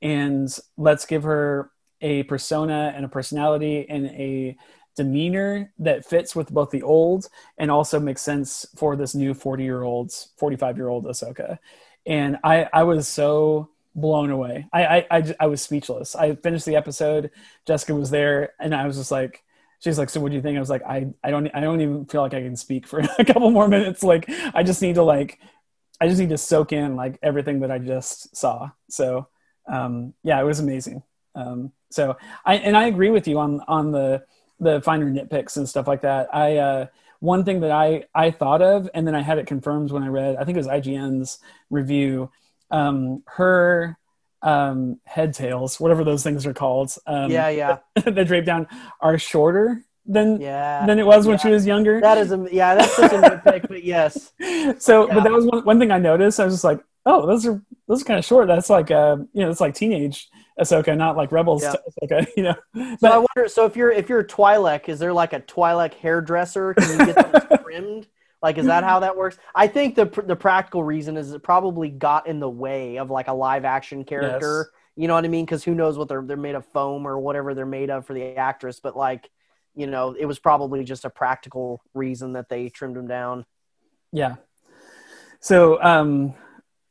S1: and let's give her a persona and a personality and a demeanor that fits with both the old and also makes sense for this new 40 year old 45 year old ahsoka and I I was so blown away. I, I I, I was speechless. I finished the episode. Jessica was there, and I was just like, she's like, so what do you think? I was like, I I don't I don't even feel like I can speak for a couple more minutes. Like I just need to like I just need to soak in like everything that I just saw. So um, yeah, it was amazing. Um, so I and I agree with you on on the the finer nitpicks and stuff like that. I uh, one thing that I I thought of, and then I had it confirmed when I read. I think it was IGN's review. Um, her um, head tails, whatever those things are called. Um,
S2: yeah, yeah.
S1: that drape down are shorter than
S2: yeah,
S1: than it was when
S2: yeah.
S1: she was younger.
S2: That is a yeah, that's such a nitpick, but yes.
S1: So,
S2: Yeah.
S1: but that was one, one thing I noticed. I was just like, oh, those are those are kind of short. That's like uh, you know, it's like teenage Ahsoka, not like Rebels
S2: Yeah.
S1: Ahsoka. You know,
S2: So
S1: but
S2: I wonder. So if you're if you're a Twi'lek, is there like a Twi'lek hairdresser? Can you get those trimmed? Like, is that how that works? I think the the practical reason is it probably got in the way of like a live action character. You know what I mean? Because who knows what they're they're made of foam or whatever they're made of for the actress. But like, you know, it was probably just a practical reason that they trimmed them down.
S1: Yeah. So um,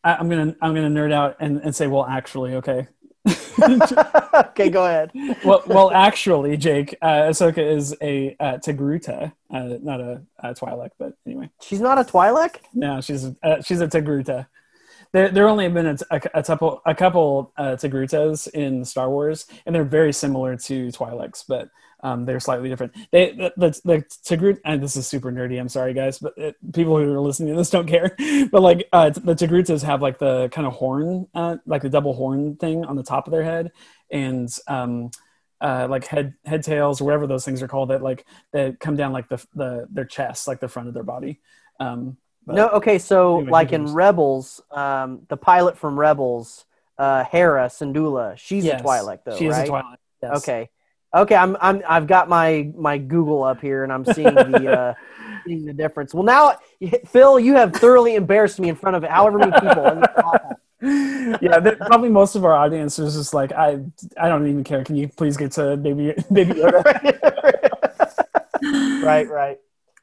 S1: I, I'm gonna I'm gonna nerd out and, and say, well, actually, okay.
S2: okay, go ahead.
S1: well, well, actually, Jake, uh, Ahsoka is a uh, Togruta, uh, not a, a Twi'lek, but anyway,
S2: She's not a Twi'lek.
S1: no, she's uh, she's a Togruta. There, there only have been a, a, a couple, a couple uh, Togrutas in Star Wars, and they're very similar to Twi'leks, but um, they're slightly different. They, the, the, the and this is super nerdy. I'm sorry, guys, but it, people who are listening to this don't care. But like uh, the Togrutas have like the kind of horn, uh, like the double horn thing on the top of their head, and um, uh, like head head tails or whatever those things are called that like that come down like the the their chest, like the front of their body. Um, but-
S2: No, okay, so
S1: Anyway,
S2: like in? Rebels, um, the pilot from Rebels, uh, Hera Syndulla, she's
S1: yes,
S2: a Twi'lek though,
S1: She is
S2: right?
S1: a Twi'lek. Yes.
S2: Okay, okay, I'm I'm I've got my my Google up here and I'm seeing the uh, seeing the difference. Well, now Phil, you have thoroughly embarrassed me in front of however many people. and it's awful.
S1: yeah, probably most of our audience is just like, I, I don't even care. Can you please get to baby, baby Yoda?
S2: right, right.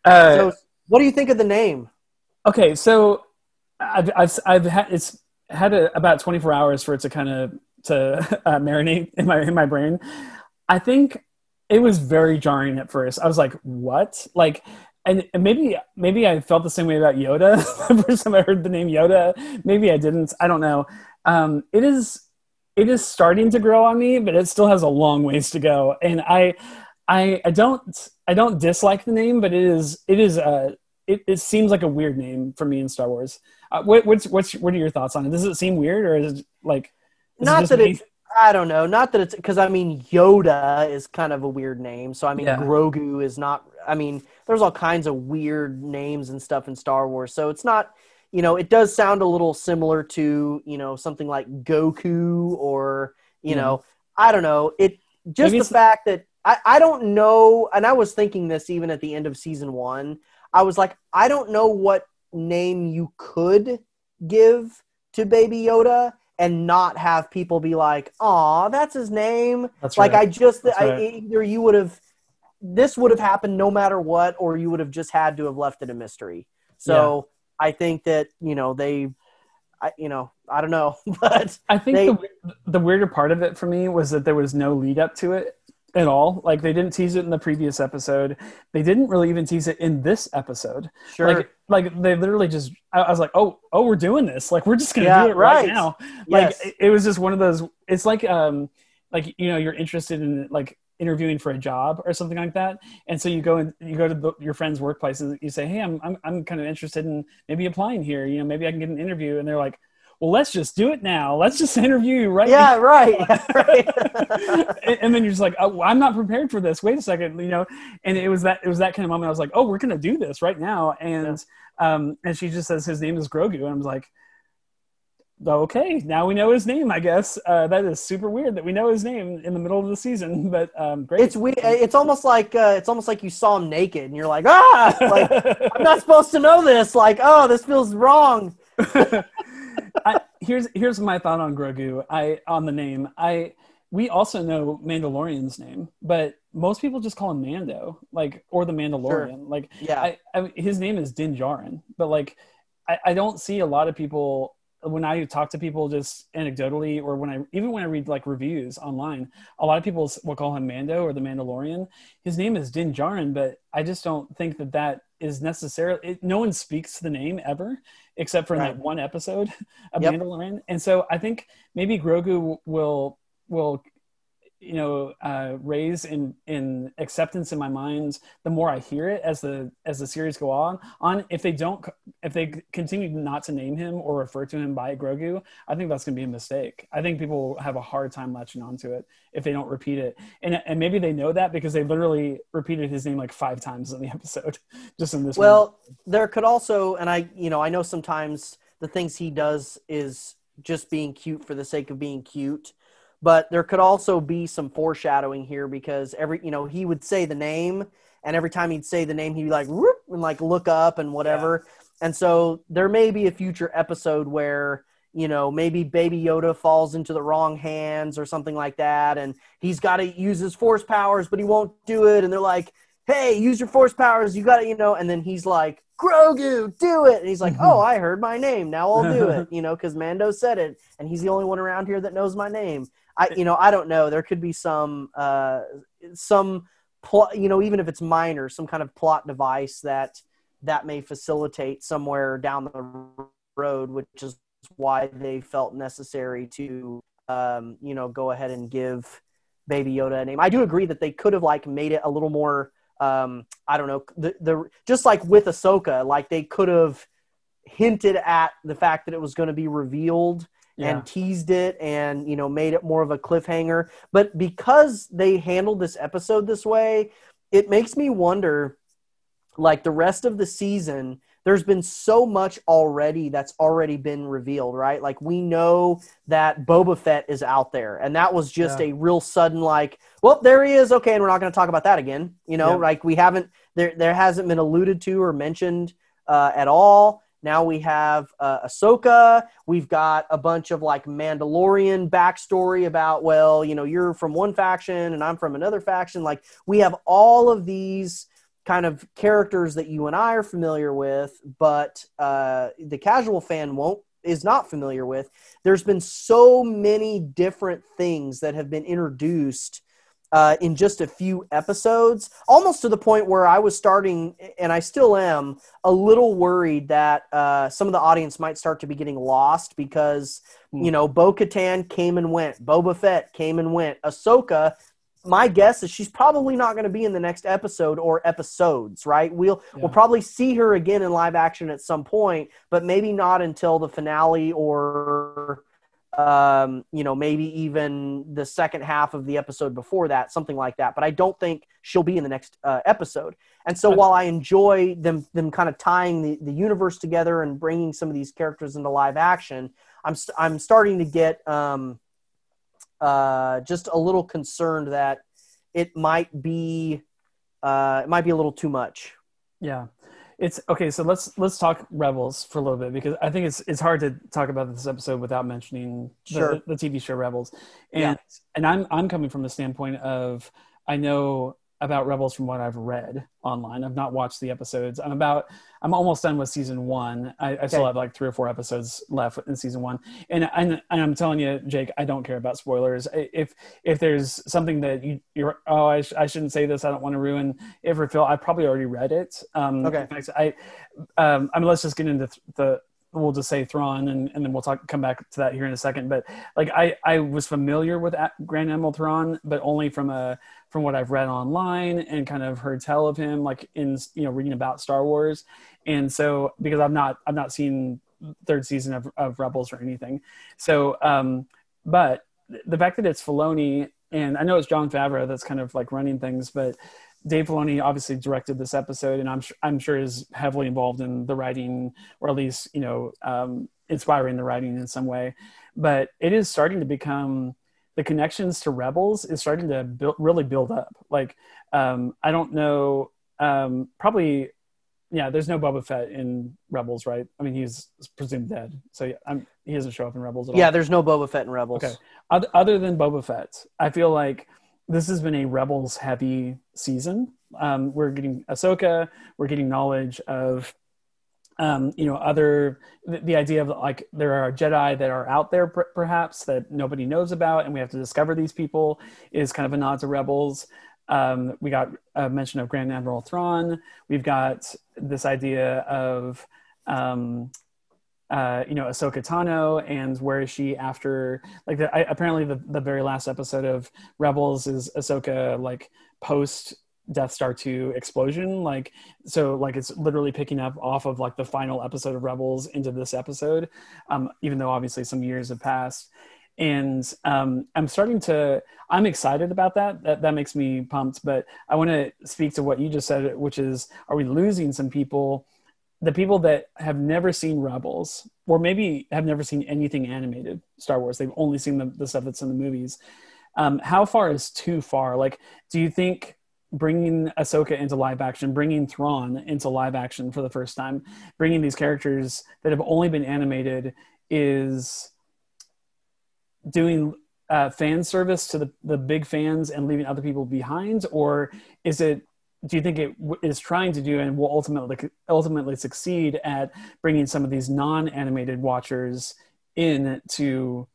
S1: Uh,
S2: So, what do you think of the name?
S1: okay, so I've, I've, I've had it's had a, about 24 hours for it to kind of to uh, marinate in my in my brain. I think it was very jarring at first. I was like, "What?" Like and and maybe maybe I felt the same way about Yoda the first time I heard the name Yoda. Maybe I didn't. I don't know. Um, it is it is starting to grow on me, but it still has a long ways to go. And I I I don't I don't dislike the name, but it is it is uh it, it seems like a weird name for me in Star Wars. Uh, what, what's what's what are your thoughts on it? Does it seem weird or is it like is
S2: not
S1: it
S2: that
S1: me?
S2: it's I don't know. Not that it's because I mean Yoda is kind of a weird name. So I mean
S1: Yeah.
S2: Grogu is not. I mean there's all kinds of weird names and stuff in Star Wars. So it's not. You know, it does sound a little similar to you know something like Goku or you
S1: Yeah.
S2: know I don't know. It just
S1: Maybe
S2: the fact that I I don't know, and I was thinking this even at the end of season one. I was like, I don't know what name you could give to Baby Yoda and not have people be like, "Aw, that's his name."
S1: That's
S2: like
S1: right.
S2: I just,
S1: That's
S2: I,
S1: right.
S2: either you would have, this would have happened no matter what, or you would have just had to have left it a mystery. So I think that you know they, I, you know, I don't know, but
S1: I think
S2: they-
S1: the, the weirder part of it for me was that there was no lead up to it at all. Like they didn't tease it in the previous episode. They didn't really even tease it in this episode.
S2: sure,
S1: Like like they literally just I, I was like, "Oh, oh, we're doing this. Like we're just going to
S2: Yeah,
S1: do it right,
S2: right.
S1: now." Like
S2: yes,
S1: it, it was just one of those it's like um like you know, you're interested in like interviewing for a job or something like that and so you go and you go to the, your friend's workplace and you say hey I'm, I'm i'm kind of interested in maybe applying here you know maybe i can get an interview and they're like well let's just do it now let's just interview you right
S2: yeah, right, right.
S1: and, and then you're just like, oh, I'm not prepared for this. Wait a second, you know. And it was that it was that kind of moment. I was like, oh, we're gonna do this right now. And um, and she just says his name is Grogu, and I was like, okay, now we know his name. I guess uh, that is super weird that we know his name in the middle of the season, but um, great.
S2: it's we. It's almost like uh, it's almost like you saw him naked, and you're like, ah, like I'm not supposed to know this. Like, oh, this feels wrong.
S1: I, here's here's my thought on Grogu. I on the name. I we also know Mandalorian's name, but most people just call him Mando, like or the Mandalorian. Like
S2: Yeah,
S1: I, I his name is Din Djarin, but like I, I don't see a lot of people when I talk to people just anecdotally, or when I even when I read like reviews online, a lot of people will call him Mando or the Mandalorian. His name is Din Djarin, but I just don't think that that is necessarily. It, no one speaks the name ever, except for in
S2: Right.
S1: that one episode of
S2: Yep.
S1: Mandalorian. And so I think maybe Grogu will will you know uh, raise in in acceptance in my mind the more I hear it as the as the series go on on if they don't if they continue not to name him or refer to him by Grogu I think that's gonna be a mistake. I think people will have a hard time latching onto it if they don't repeat it. And and maybe they know that because they literally repeated his name like five times in the episode just in this.
S2: Well, there could also, and I, you know, I know sometimes the things he does is just being cute for the sake of being cute, but there could also be some foreshadowing here because every, you know, he would say the name, and every time he'd say the name, he'd be like, "Whoop," and like look up and whatever. And so there may be a future episode where, you know, maybe Baby Yoda falls into the wrong hands or something like that, and he's got to use his force powers, but he won't do it. And they're like, hey, use your force powers. You got to, you know, and then he's like, Grogu, do it. And he's like, mm-hmm. oh, I heard my name. Now I'll do it, you know, because Mando said it. And he's the only one around here that knows my name. I, you know, I don't know. There could be some, uh, some plot, you know, even if it's minor, some kind of plot device that, that may facilitate somewhere down the road, which is why they felt necessary to, um, you know, go ahead and give Baby Yoda a name. I do agree that they could have like made it a little more um I don't know the the just like with Ahsoka, like they could have hinted at the fact that it was going to be revealed
S1: yeah.
S2: and teased it and you know made it more of a cliffhanger. But because they handled this episode this way, it makes me wonder like the rest of the season there's been so much already that's already been revealed, right? Like we know that Boba Fett is out there, and that was just
S1: Yeah.
S2: a real sudden like, well, there he is. Okay, and we're not going to talk about that again. You know,
S1: Yeah.
S2: like we haven't there there hasn't been alluded to or mentioned uh, at all. Now we have uh, Ahsoka. We've got a bunch of like Mandalorian backstory about, well, you know, you're from one faction and I'm from another faction. Like we have all of these kind of characters that you and I are familiar with, but uh, the casual fan won't is not familiar with. There's been so many different things that have been introduced uh, in just a few episodes, almost to the point where I was starting, and I still am, a little worried that uh, some of the audience might start to be getting lost because, you know, Bo Katan came and went, Boba Fett came and went, Ahsoka. My guess is she's probably not going to be in the next episode or episodes, right? We'll
S1: Yeah.
S2: we'll probably see her again in live action at some point, but maybe not until the finale or um, you know, maybe even the second half of the episode before that, something like that. But I don't think she'll be in the next uh, episode. And so while I enjoy them them kind of tying the, the universe together and bringing some of these characters into live action, I'm st- I'm starting to get um, uh, just a little concerned that it might be uh, it might be a little too much.
S1: Yeah. It's okay, so let's let's talk Rebels for a little bit because I think it's it's hard to talk about this episode without mentioning the,
S2: Sure.
S1: the TV show Rebels. And
S2: Yeah.
S1: and I'm I'm coming from the standpoint of I know about Rebels from what I've read online. I've not watched the episodes. I'm about I'm almost done with season one. I, I still have like three or four episodes left in season one. And and, and I'm telling you, Jake, I don't care about spoilers. If if there's something that you you're oh I, sh- I shouldn't say this. I don't want to ruin it for Phil. I probably already read it. Um,
S2: Okay.
S1: in fact, I um, I mean let's just get into th- the we'll just say Thrawn and, and then we'll talk come back to that here in a second. But like I I was familiar with Grand Admiral Thrawn, but only from a from what I've read online and kind of heard tell of him, like in you know reading about Star Wars, and so because I've not I've not seen third season of, of Rebels or anything, so um, but the fact that it's Filoni and I know it's Jon Favreau that's kind of like running things, but Dave Filoni obviously directed this episode, and I'm su- I'm sure is heavily involved in the writing, or at least you know um, inspiring the writing in some way. But it is starting to become the connections to Rebels is starting to build, really build up. Like um, I don't know, um, probably yeah. There's no Boba Fett in Rebels, right? I mean, he's presumed dead, so I'm, he doesn't show up in Rebels at all.
S2: Yeah, there's no Boba Fett in Rebels.
S1: Okay. Other, other than Boba Fett, I feel like this has been a Rebels heavy season. Um, we're getting Ahsoka, we're getting knowledge of, um, you know, other the, the idea of like there are Jedi that are out there per- perhaps that nobody knows about, and we have to discover these people is kind of a nod to Rebels. Um, we got a mention of Grand Admiral Thrawn. We've got this idea of um, uh, you know, Ahsoka Tano and where is she after like the, I, apparently the, the very last episode of Rebels is Ahsoka like post Death Star 2 explosion like so like it's literally picking up off of like the final episode of Rebels into this episode um, even though obviously some years have passed. And um, I'm starting to I'm excited about that. That that makes me pumped but I want to speak to what you just said which is are we losing some people the people that have never seen Rebels, or maybe have never seen anything animated Star Wars, they've only seen the, the stuff that's in the movies. Um, how far is too far? Like, do you think bringing Ahsoka into live action, bringing Thrawn into live action for the first time, bringing these characters that have only been animated is doing uh, fan service to the, the big fans and leaving other people behind? Or is it do you think it is trying to do and will ultimately ultimately succeed at bringing some of these non-animated watchers in to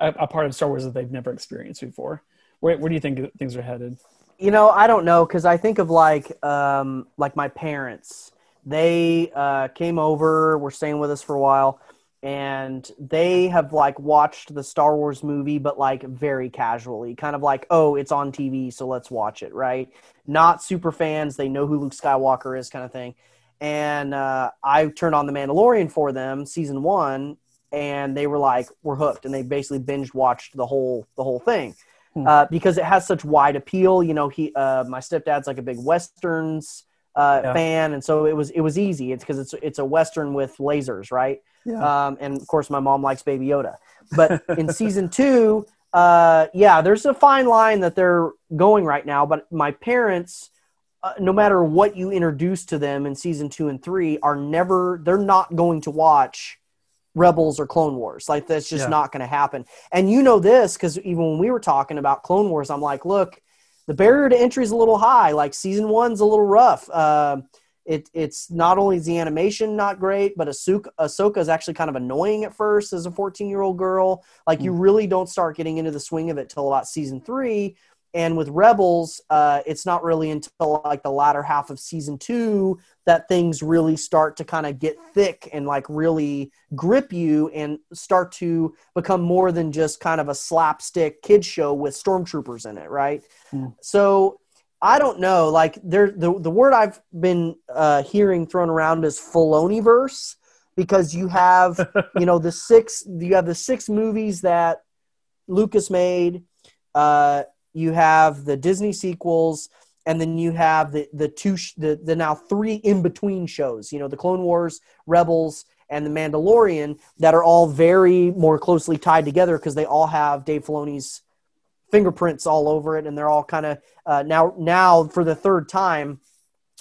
S1: a, a part of Star Wars that they've never experienced before? Where, where do you think things are headed?
S2: You know, I don't know because I think of like um, like my parents. They uh, came over, were staying with us for a while, and they have like watched the Star Wars movie, but like very casually, kind of like, oh, it's on TV, so let's watch it, right? Not super fans. They know who Luke Skywalker is, kind of thing. And uh, I turned on The Mandalorian for them, season one, and they were like, we're hooked, and they basically binge watched the whole the whole thing uh, because it has such wide appeal. You know, he uh, my stepdad's like a big westerns uh,
S1: Yeah.
S2: fan, and so it was it was easy. It's because it's it's a western with lasers, right?
S1: Yeah.
S2: Um, and of course, my mom likes Baby Yoda. But in season two, uh, yeah, there's a fine line that they're going right now. But my parents. Uh, no matter what you introduce to them in season two and three, are never they're not going to watch Rebels or Clone Wars. Like that's just
S1: Yeah.
S2: not going to happen. And you know this because even when we were talking about Clone Wars, I'm like, look, the barrier to entry is a little high. Like season one's a little rough. Uh, it it's not only is the animation not great, but Ahsoka, Ahsoka is actually kind of annoying at first as a 14 year old girl. Like you really don't start getting into the swing of it till about season three. and with Rebels, uh, it's not really until like the latter half of season two that things really start to kind of get thick and like really grip you and start to become more than just kind of a slapstick kids show with stormtroopers in it, right?
S1: Mm.
S2: So I don't know. Like there, the the word I've been uh, hearing thrown around is Filoniverse because you have you know the six you have the six movies that Lucas made. Uh, you have the Disney sequels, and then you have the the two sh- the the now three in between shows. You know, the Clone Wars, Rebels, and the Mandalorian that are all very more closely tied together because they all have Dave Filoni's fingerprints all over it, and they're all kind of uh, now now for the third time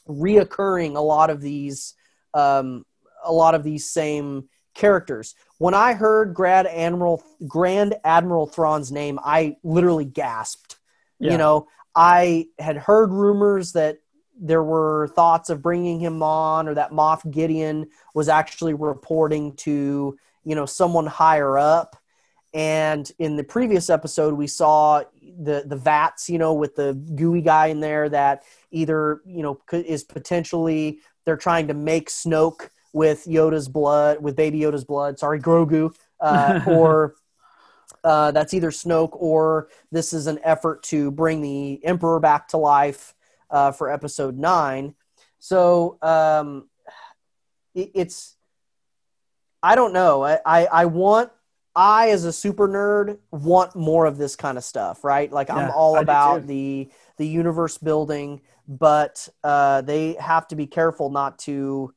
S2: reoccurring a lot of these um, a lot of these same characters. When I heard Grand Admiral Grand Admiral Thrawn's name, I literally gasped.
S1: Yeah.
S2: You know, I had heard rumors that there were thoughts of bringing him on, or that Moff Gideon was actually reporting to you know someone higher up. And in the previous episode, we saw the the vats, you know, with the gooey guy in there that either you know is potentially they're trying to make Snoke with Yoda's blood, with Baby Yoda's blood. Sorry, Grogu, uh, or uh, that's either Snoke or this is an effort to bring the Emperor back to life uh, for Episode Nine. So um, it, it's I don't know. I, I I want I as a super nerd want more of this kind of stuff, right? Like I'm all
S1: I
S2: about the the universe building, but uh, they have to be careful not to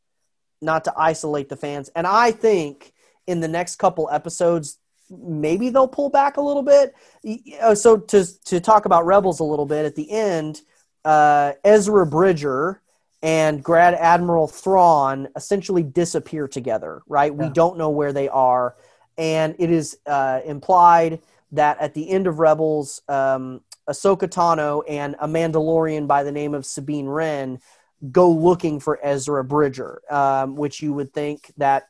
S2: not to isolate the fans. And I think in the next couple episodes, maybe they'll pull back a little bit. Uh, So to to talk about Rebels a little bit at the end, uh, Ezra Bridger and Grand Admiral Thrawn essentially disappear together. Right? We don't know where they are, and it is uh, implied that at the end of Rebels, um, Ahsoka Tano and a Mandalorian by the name of Sabine Wren go looking for Ezra Bridger, um, which you would think that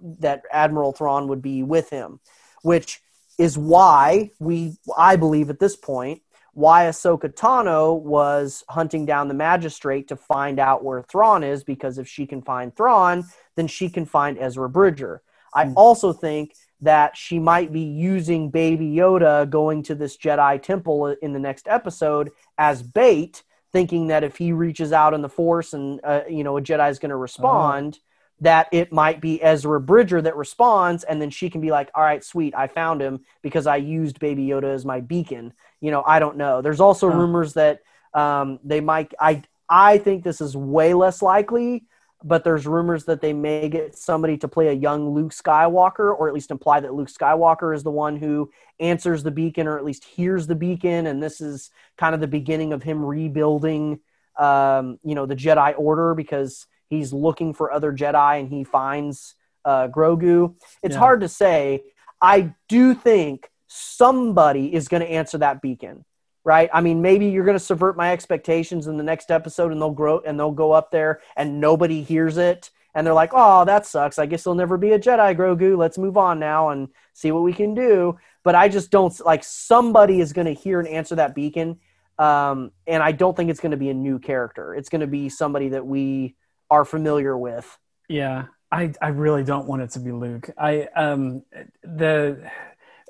S2: that Admiral Thrawn would be with him, which is why we, I believe at this point, why Ahsoka Tano was hunting down the magistrate to find out where Thrawn is, because if she can find Thrawn, then she can find Ezra Bridger. I also think that she might be using Baby Yoda going to this Jedi temple in the next episode as bait, thinking that if he reaches out in the Force and uh, you know a Jedi is going to respond, that it might be Ezra Bridger that responds, and then she can be like, "All right, sweet, I found him because I used Baby Yoda as my beacon." You know, I don't know. There's also
S1: Huh.
S2: rumors that um, they might. I I think this is way less likely, but there's rumors that they may get somebody to play a young Luke Skywalker, or at least imply that Luke Skywalker is the one who answers the beacon, or at least hears the beacon, and this is kind of the beginning of him rebuilding, um, you know, the Jedi Order because he's looking for other Jedi and he finds uh, Grogu. It's
S1: Yeah.
S2: hard to say. I do think somebody is going to answer that beacon right? I mean, maybe you're going to subvert my expectations in the next episode, and they'll grow and they'll go up there, and nobody hears it, and they're like, "Oh, that sucks. I guess there'll never be a Jedi Grogu. Let's move on now and see what we can do." But I just don't like somebody is going to hear and answer that beacon, um, and I don't think it's going to be a new character. It's going to be somebody that we are familiar with.
S1: Yeah, I I really don't want it to be Luke. I um the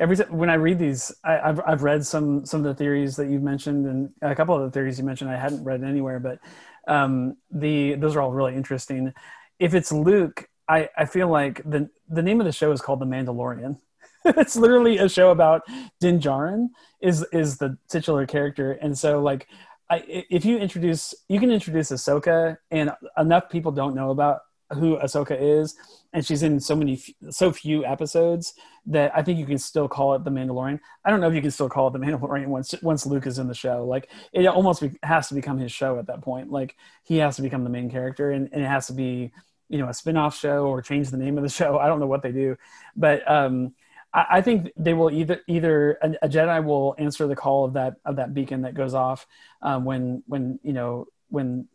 S1: every time when I read these, I, I've I've read some some of the theories that you've mentioned and a couple of the theories you mentioned I hadn't read anywhere, but um the those are all really interesting. If it's Luke, I I feel like the the name of the show is called The Mandalorian. it's literally a show about Din Djarin is is the titular character, and so like. I, if you introduce, you can introduce Ahsoka, and enough people don't know about who Ahsoka is, and she's in so many, so few episodes that I think you can still call it the Mandalorian. I don't know if you can still call it the Mandalorian once once Luke is in the show. Like it almost be, has to become his show at that point. Like he has to become the main character, and, and it has to be you know a spin-off show or change the name of the show. I don't know what they do, but um, I, I think they will either either a, a Jedi will answer the call of that of that beacon that goes off um, when when you know when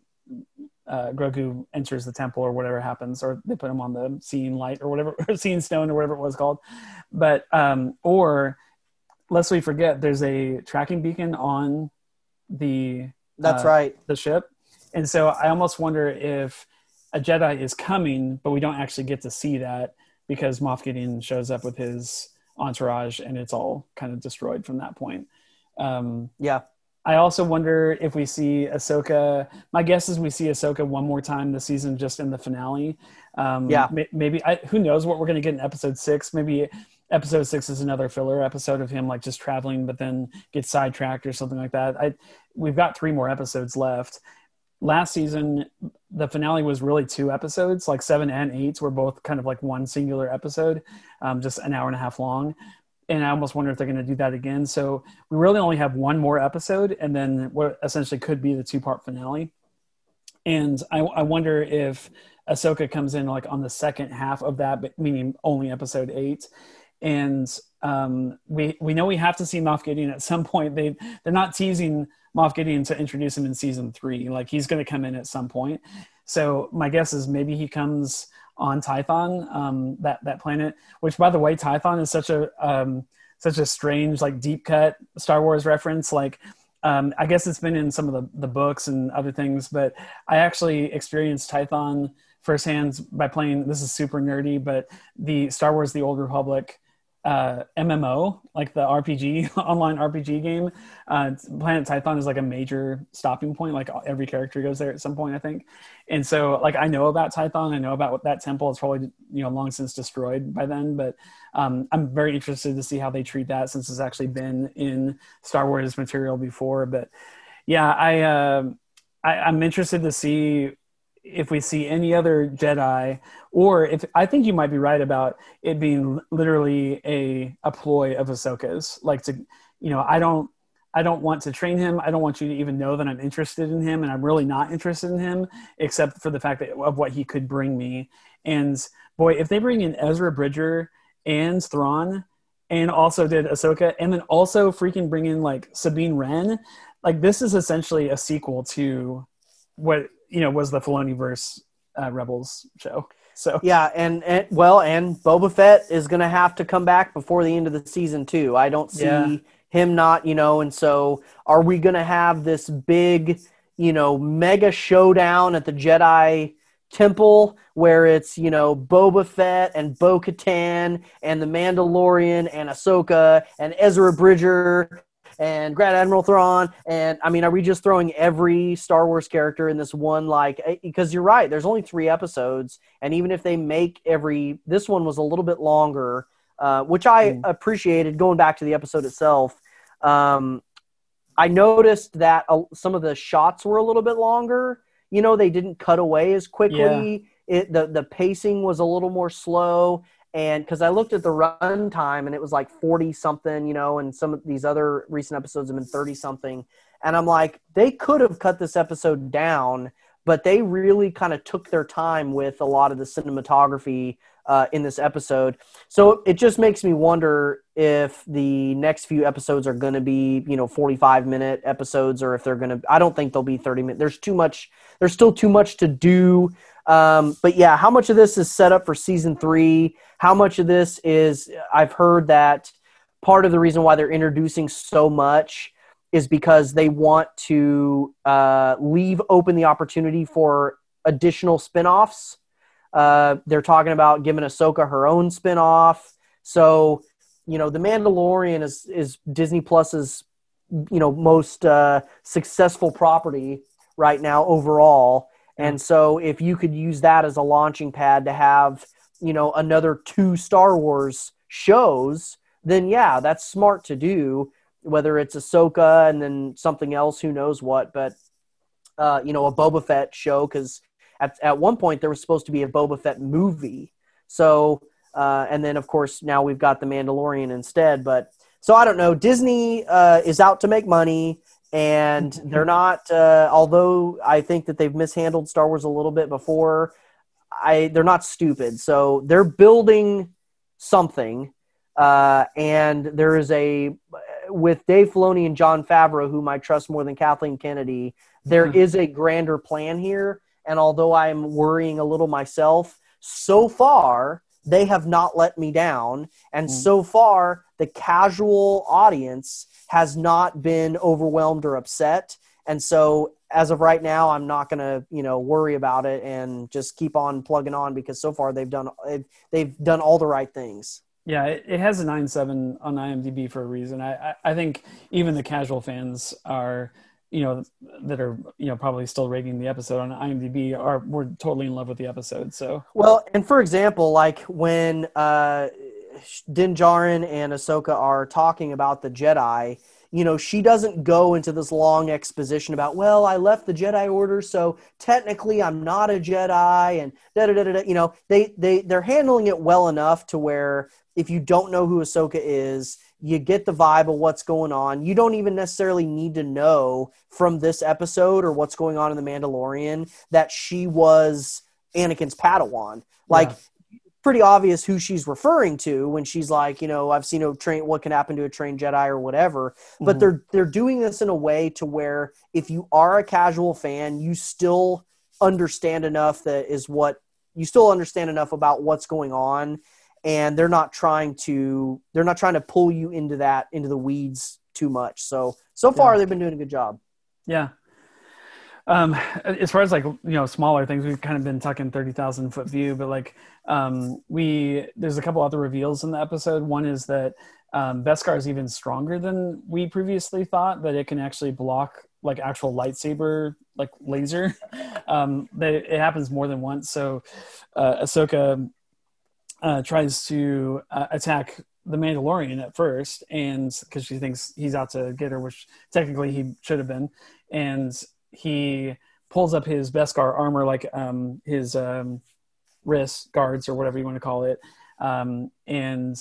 S1: uh, Grogu enters the temple or whatever happens, or they put him on the seeing light or whatever, or seeing stone or whatever it was called. But um, or lest we forget, there's a tracking beacon on the
S2: That's
S1: uh,
S2: right.
S1: the ship, and so I almost wonder if a Jedi is coming, but we don't actually get to see that because Moff Gideon shows up with his entourage, and it's all kind of destroyed from that point. Um,
S2: Yeah.
S1: I also wonder if we see Ahsoka. My guess is we see Ahsoka one more time this season, just in the finale. Um,
S2: Yeah.
S1: Maybe I, who knows what we're going to get in episode six? Maybe episode six is another filler episode of him like just traveling, but then gets sidetracked or something like that. I we've got three more episodes left. Last season, the finale was really two episodes, like seven and eight were both kind of like one singular episode, um, just an hour and a half long and I almost wonder if they're going to do that again. So we really only have one more episode, and then what essentially could be the two part finale. And I, I wonder if Ahsoka comes in like on the second half of that, meaning only episode eight. And um, we we know we have to see Moff Gideon at some point. They they're not teasing Moff Gideon to introduce him in season three. Like he's going to come in at some point. So my guess is maybe he comes on Tython, um, that that planet. Which, by the way, Tython is such a um, such a strange, like deep cut Star Wars reference. Like, um, I guess it's been in some of the the books and other things, but I actually experienced Tython firsthand by playing. This is super nerdy, but the Star Wars: The Old Republic uh, MMO, like the RPG online RPG game. Uh, Planet Tython is like a major stopping point. Like every character goes there at some point, I think. And so, like I know about Tython, I know about that temple. It's probably you know long since destroyed by then, but um, I'm very interested to see how they treat that since it's actually been in Star Wars material before. But yeah, I, uh, I I'm interested to see if we see any other Jedi, or if I think you might be right about it being literally a a ploy of Ahsoka's, like to, you know, I don't I don't want to train him. I don't want you to even know that I'm interested in him, and I'm really not interested in him, except for the fact that of what he could bring me. And boy, if they bring in Ezra Bridger and Thrawn, and also did Ahsoka, and then also freaking bring in like Sabine Wren, like this is essentially a sequel to what you know was the Filoni verse uh, Rebels show. So
S2: Yeah, and, and well, and Boba Fett is going to have to come back before the end of the season too. I don't see
S1: Yeah.
S2: him not, you know, and so are we going to have this big, you know, mega showdown at the Jedi Temple where it's, you know, Boba Fett and Bo Katan and the Mandalorian and Ahsoka and Ezra Bridger and Grand Admiral Thrawn. And I mean, are we just throwing every Star Wars character in this one? Like, eh, because you're right, there's only three episodes, and even if they make every, this one was a little bit longer, uh, which I appreciated. Going back to the episode itself, um, I noticed that uh, some of the shots were a little bit longer. You know, they didn't cut away as quickly. It the the pacing was a little more slow and because I looked at the run time and it was like 40 something, you know, and some of these other recent episodes have been 30 something. And I'm like, they could have cut this episode down, but they really kind of took their time with a lot of the cinematography uh, in this episode. So it just makes me wonder if the next few episodes are going to be, you know, 45 minute episodes or if they're going to, I don't think they'll be 30 minutes. There's too much, there's still too much to do. Um, but yeah, how much of this is set up for season three? How much of this is, I've heard that part of the reason why they're introducing so much is because they want to uh, leave open the opportunity for additional spin-offs. Uh, they're talking about giving Ahsoka her own spin-off. So, you know, The Mandalorian is is Disney Plus's you know most uh, successful property right now overall. And so, if you could use that as a launching pad to have you know another two Star Wars shows, then yeah, that's smart to do. Whether it's Ahsoka and then something else, who knows what, but uh, you know, a Boba Fett show because at at one point there was supposed to be a Boba Fett movie. So, uh, and then of course now we've got the Mandalorian instead. But so I don't know. Disney uh, is out to make money, and they're not. Uh, although I think that they've mishandled Star Wars a little bit before. I they're not stupid. So they're building something, uh, and there is a with Dave Filoni and Jon Favreau, whom I trust more than Kathleen Kennedy. There is a grander plan here, and although I'm worrying a little myself, so far they have not let me down. And
S1: Mm.
S2: so far, the casual audience has not been overwhelmed or upset. And so, as of right now, I'm not going to, you know, worry about it and just keep on plugging on because so far they've done they've, done all the right things.
S1: Yeah, it, has a nine seven on IMDb for a reason. I, I I think even the casual fans are, you know, that are you know probably still rating the episode on IMDb are were totally in love with the episode. So
S2: Well, and for example, like when uh, Din Djarin and Ahsoka are talking about the Jedi, you know, she doesn't go into this long exposition about, well, I left the Jedi Order, so technically I'm not a Jedi, and da da da da. You know, they they they're handling it well enough to where if you don't know who Ahsoka is, you get the vibe of what's going on. You don't even necessarily need to know from this episode or what's going on in the Mandalorian that she was Anakin's Padawan. Like,
S1: Yeah.
S2: Pretty obvious who she's referring to when she's like, you know, I've seen a train. What can happen to a trained Jedi or whatever. But
S1: Mhm.
S2: they're they're doing this in a way to where if you are a casual fan, you still understand enough that is what you still understand enough about what's going on, and they're not trying to they're not trying to pull you into that into the weeds too much. So so far
S1: Yeah.
S2: they've been doing a good job.
S1: yeah. Um, as far as like you know smaller things, we've kind of been tucking thirty thousand foot view, but like um, we there's a couple other reveals in the episode. One is that um, Beskar is even stronger than we previously thought. That it can actually block like actual lightsaber like laser. Um, that it happens more than once. So uh, Ahsoka uh, tries to uh, attack the Mandalorian at first, and because she thinks he's out to get her, which technically he should have been, and he pulls up his Beskar armor, like um, his um, wrist guards or whatever you want to call it, um, and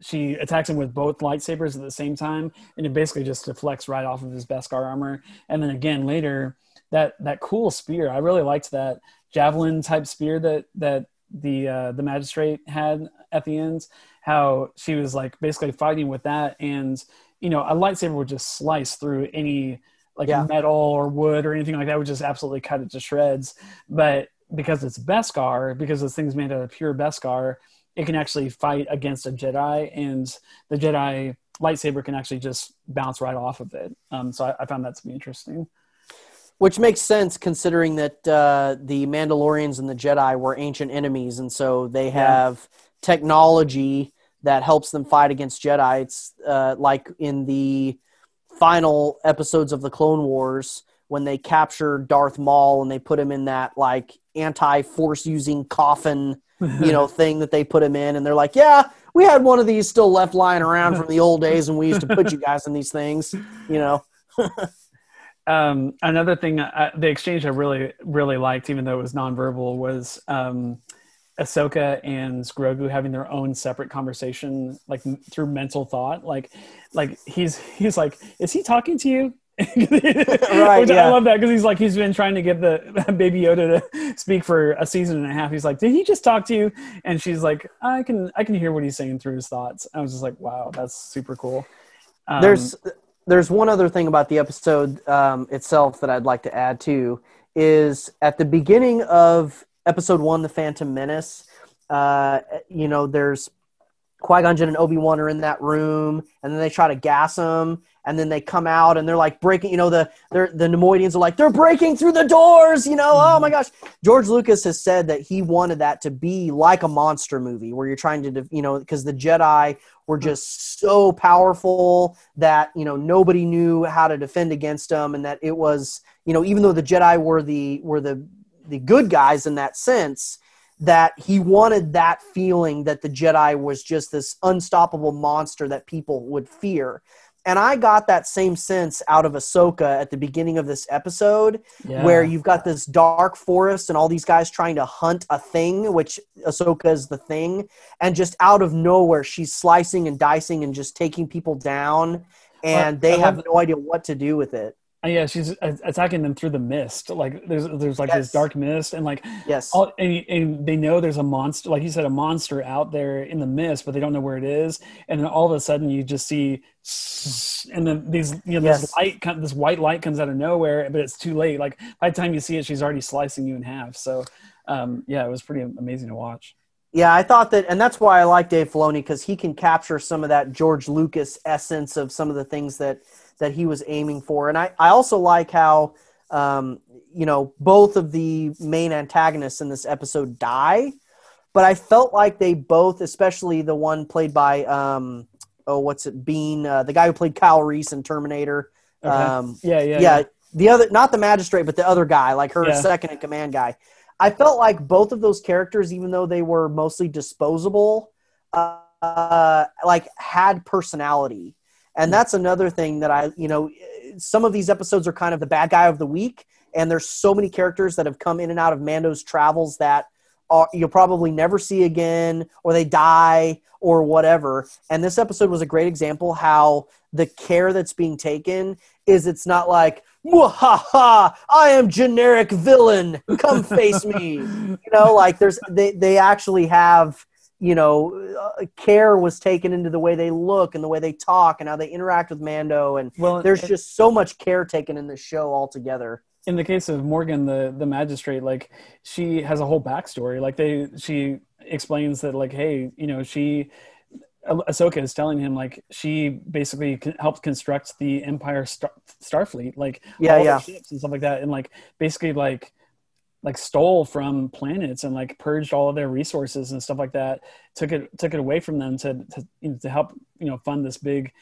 S1: she attacks him with both lightsabers at the same time, and it basically just deflects right off of his Beskar armor. And then again later, that that cool spear, I really liked that javelin type spear that that the uh, the magistrate had at the end. How she was like basically fighting with that, and you know a lightsaber would just slice through any like
S2: Yeah.
S1: metal or wood or anything like that would just absolutely cut it to shreds. But because it's Beskar, because this thing's made out of pure Beskar, it can actually fight against a Jedi, and the Jedi lightsaber can actually just bounce right off of it. Um, so I, I found that to be interesting.
S2: Which makes sense considering that uh, the Mandalorians and the Jedi were ancient enemies, and so they have technology that helps them fight against Jedi. It's uh, like in the final episodes of the Clone Wars when they capture Darth Maul and they put him in that like anti-force using coffin, you know, thing that they put him in, and they're like, "Yeah, we had one of these still left lying around from the old days, and we used to put you guys in these things," you know.
S1: um, another thing, uh, the exchange I really, really liked, even though it was nonverbal, was um, Ahsoka and Grogu having their own separate conversation, like through mental thought. Like, like he's he's like, is he talking to you?
S2: Right,
S1: Which
S2: yeah.
S1: I love that because he's like he's been trying to get the baby Yoda to speak for a season and a half. He's like, did he just talk to you? And she's like, I can I can hear what he's saying through his thoughts. I was just like, wow, that's super cool. Um,
S2: there's there's one other thing about the episode um, itself that I'd like to add to is at the beginning of episode one, the Phantom Menace. Uh, you know, there's Qui Gon Jinn and Obi Wan are in that room, and then they try to gas them, and then they come out and they're like breaking. You know, the they're, the Neimoidians are like they're breaking through the doors. You know, oh my gosh. George Lucas has said that he wanted that to be like a monster movie where you're trying to, you know, because the Jedi were hmm. just so powerful that you know nobody knew how to defend against them, and that it was, you know, even though the Jedi were the were the the good guys in that sense, that he wanted that feeling that the Jedi was just this unstoppable monster that people would fear. And I got that same sense out of Ahsoka at the beginning of this episode,
S1: Yeah.
S2: where you've got this dark forest and all these guys trying to hunt a thing, which Ahsoka is the thing, and just out of nowhere, she's slicing and dicing and just taking people down, and they have no idea what to do with it.
S1: Uh, yeah, she's attacking them through the mist. Like there's there's like
S2: Yes.
S1: this dark mist, and like
S2: Yes.
S1: all, and, and they know there's a monster, like you said, a monster out there in the mist, but they don't know where it is. And then all of a sudden, you just see, and then these you know this
S2: Yes.
S1: light, this white light comes out of nowhere, but it's too late. Like by the time you see it, she's already slicing you in half. So um, yeah, it was pretty amazing to watch.
S2: Yeah, I thought that, and that's why I like Dave Filoni because he can capture some of that George Lucas essence of some of the things that that he was aiming for. And I, I also like how, um, you know, both of the main antagonists in this episode die, but I felt like they both, especially the one played by, um, oh, what's it, Biehn, uh, the guy who played Kyle Reese in Terminator.
S1: Okay.
S2: Um,
S1: yeah, yeah,
S2: yeah,
S1: yeah.
S2: the other, not the magistrate, but the other guy, like her
S1: Yeah.
S2: second in command guy. I felt like both of those characters, even though they were mostly disposable, uh, uh, like had personality. And that's another thing that I, you know, some of these episodes are kind of the bad guy of the week, and there's so many characters that have come in and out of Mando's travels that are, you'll probably never see again, or they die, or whatever. And this episode was a great example how the care that's being taken is it's not like ha ha, I am generic villain. Come face me. You know, like there's they they actually have you know uh, care was taken into the way they look and the way they talk and how they interact with Mando and
S1: Well,
S2: there's
S1: and-
S2: just so much care taken in this show altogetah.
S1: in the case of Morgan, the the magistrate, like she has a whole backstory. Like they, she explains that, like, hey, you know, she, Ah- Ahsoka is telling him like she basically helped construct the Empire Star, Starfleet, like
S2: Yeah, yeah.
S1: ships and stuff like that, and like basically like like stole from planets and like purged all of their resources and stuff like that. Took it took it away from them to to, you know, to help you know fund this big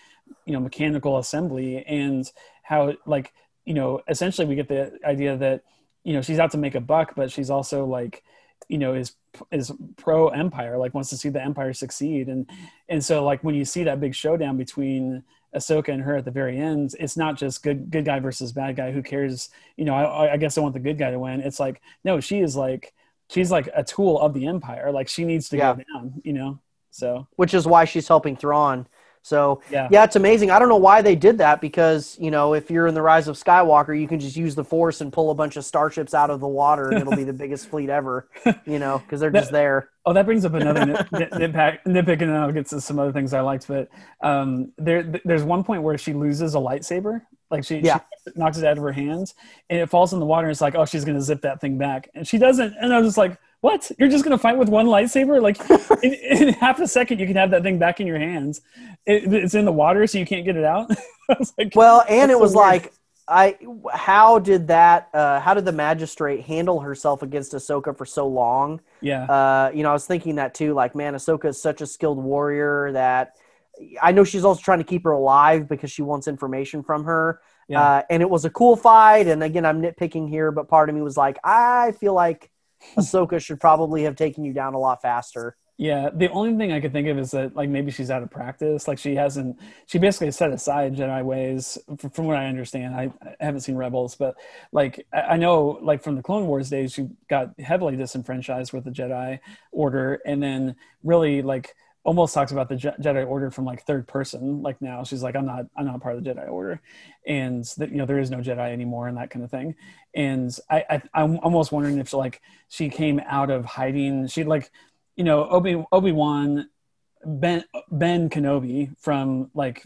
S1: you know mechanical assembly and how like you know essentially we get the idea that you know she's out to make a buck but she's also like you know is is pro empire like wants to see the empire succeed and and so like when you see that big showdown between Ahsoka and her at the very end it's not just good good guy versus bad guy. Who cares? You know I, I guess I want the good guy to win. It's like no she is like she's like a tool of the empire. Like she needs to
S2: Yeah.
S1: go down you know? So
S2: which is why she's helping Thrawn. So
S1: Yeah.
S2: yeah, it's amazing. I don't know why they did that because you know if you're in the Rise of Skywalker, you can just use the Force and pull a bunch of starships out of the water, and it'll be the biggest fleet ever. You know, because they're just there.
S1: Oh, that brings up another nit, nitpick, nitpick, and then I'll get to some other things I liked. But um, there, there's one point where she loses a lightsaber, like she,
S2: Yeah.
S1: she knocks it out of her hands, and it falls in the water. And it's like, oh, she's gonna zip that thing back, and she doesn't. And I was just like, what? You're just gonna fight with one lightsaber? Like in, in half a second, you can have that thing back in your hands. It, it's in the water, so you can't get it out. I was like,
S2: Well, and it was like, I how did that? Uh, how did the magistrate handle herself against Ahsoka for so long?
S1: yeah,
S2: Uh, you know, I was thinking that too. Like, man, Ahsoka is such a skilled warrior that I know she's also trying to keep her alive because she wants information from her.
S1: Yeah.
S2: Uh, and it was a cool fight. And again, I'm nitpicking here, but part of me was like, I feel like Ahsoka should probably have taken you down a lot faster.
S1: Yeah, the only thing I could think of is that like maybe she's out of practice. Like she hasn't, she basically set aside Jedi ways, from what I understand. I, I haven't seen Rebels, but like I I know, like from the Clone Wars days, she got heavily disenfranchised with the Jedi Order, and then really like almost talks about the Je- Jedi Order from like third person. Like now, she's like, I'm not, I'm not part of the Jedi Order, and that you know there is no Jedi anymore, and that kind of thing. And I, I I'm almost wondering if she, like she came out of hiding. She like you know Obi Obi Wan Ben Ben Kenobi from like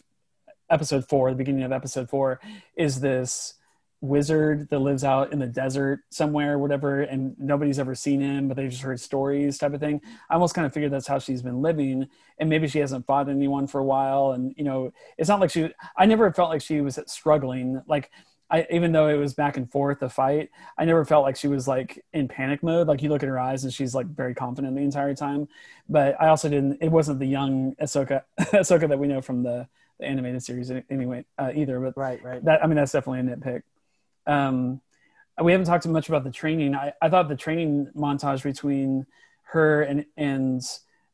S1: episode four, the beginning of episode four, is this wizard that lives out in the desert somewhere, or whatever, and nobody's ever seen him, but they've just heard stories, type of thing. I almost kind of figured that's how she's been living, and maybe she hasn't fought anyone for a while, and you know, it's not like she. I never felt like she was struggling, like. I, even though it was back and forth the fight, I never felt like she was like in panic mode. Like you look at her eyes and she's like very confident the entire time. But I also didn't. It wasn't the young Ahsoka Ahsoka that we know from the, the animated series anyway uh, either. But
S2: Right, right.
S1: that I mean that's definitely a nitpick. Um, we haven't talked much about the training. I, I thought the training montage between her and and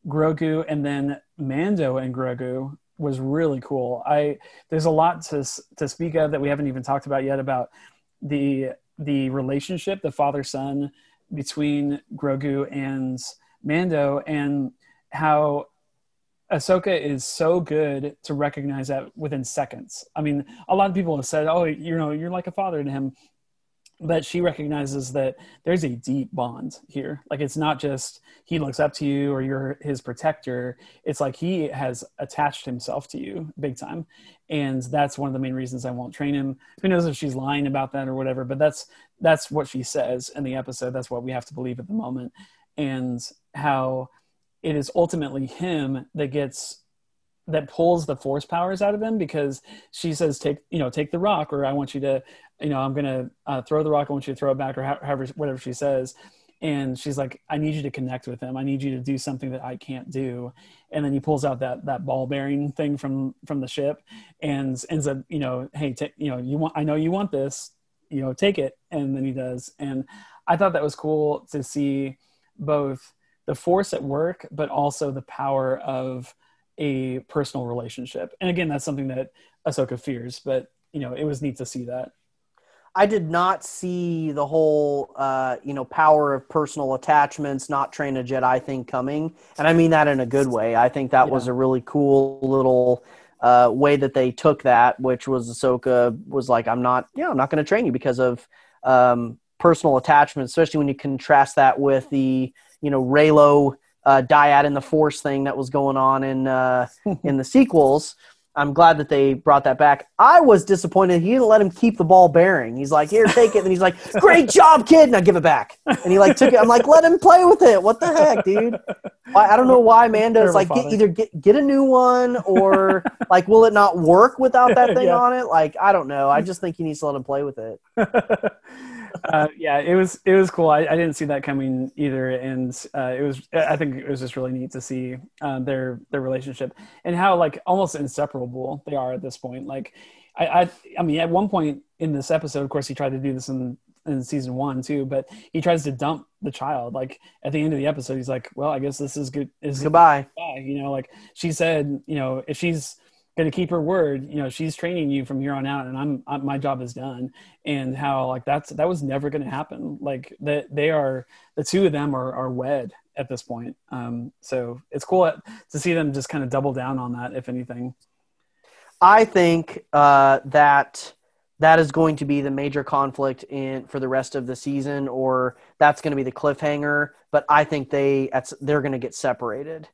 S1: Grogu and then Mando and Grogu was really cool. I there's a lot to to speak of that we haven't even talked about yet about the the relationship, the father son between Grogu and Mando, and how Ahsoka is so good to recognize that within seconds. I mean, a lot of people have said, "Oh, you know, you're like a father to him," but she recognizes that there's a deep bond here. Like it's not just he looks up to you or you're his protector. It's like he has attached himself to you big time, and that's one of the main reasons I won't train him. Who knows if she's lying about that or whatever? But that's that's what she says in the episode. That's what we have to believe at the moment, and how it is ultimately him that gets that pulls the force powers out of him because she says take you know take the rock or i want you to you know i'm gonna uh, throw the rock. I want you to throw it back or however whatever she says. And she's like i need you to connect with him. I need you to do something that i can't do. And then he pulls out that that ball bearing thing from from the ship and ends up you know hey t- you know you want i know you want this. You know take it. And then he does. And i thought that was cool to see both the force at work but also the power of a personal relationship and again that's something that ahsoka fears but you know it was neat to see that
S2: I did not see the whole, uh, you know, power of personal attachments, not train a Jedi thing coming, and I mean that in a good way. I think that yeah. was a really cool little uh, way that they took that, which was Ahsoka was like, "I'm not, you know, I'm not going to train you because of um, personal attachment," especially when you contrast that with the, you know, Reylo uh, dyad in the Force thing that was going on in uh, in the sequels. I'm glad that they brought that back. I was disappointed he didn't let him keep the ball bearing. He's like, "Here, take it," and he's like, "Great job, kid!" And I give it back, and he like took it. I'm like, "Let him play with it." What the heck, dude? I, don't know why Mando's like get, either get get a new one or like will it not work without that thing yeah. on it? Like I don't know. I just think he needs to let him play with it.
S1: Uh, yeah, it was it was cool. I, I didn't see that coming either, and uh, it was I think it was just really neat to see uh, their their relationship and how like almost inseparable they are at this point. Like, I, I I mean, at one point in this episode, of course, he tried to do this in in season one too, but he tries to dump the child. Like at the end of the episode, he's like, "Well, I guess this is good. Is
S2: goodbye."
S1: goodbye. You know, like she said, you know, if she's going to keep her word you know she's training you from here on out and I'm, I'm my job is done. And how like that's that was never going to happen. Like that they are the two of them are, are wed at this point. Um, so it's cool to see them just kind of double down on that if anything.
S2: I think uh, that that is going to be the major conflict in for the rest of the season or that's going to be the cliffhanger. But i think they they're going to get separated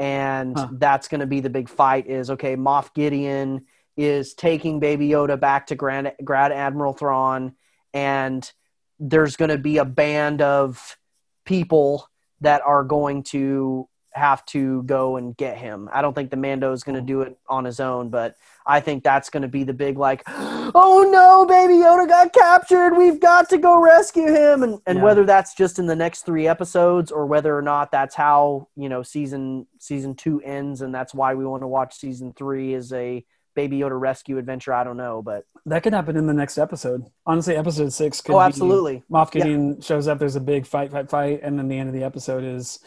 S2: and huh. that's going to be the big fight is okay moff gideon is taking baby yoda back to grand, grand admiral thrawn and there's going to be a band of people that are going to have to go and get him. I don't think the Mando is going to oh. do it on his own, but I think that's going to be the big like, oh no, baby Yoda got captured. We've got to go rescue him. And and yeah. whether that's just in the next three episodes or whether or not that's how you know season season two ends, and that's why we want to watch season three as a Baby Yoda rescue adventure. I don't know, but
S1: that could happen in the next episode. Honestly, episode six could.
S2: Oh, absolutely.
S1: Moff Gideon yeah. shows up. There's a big fight, fight, fight, and then the end of the episode is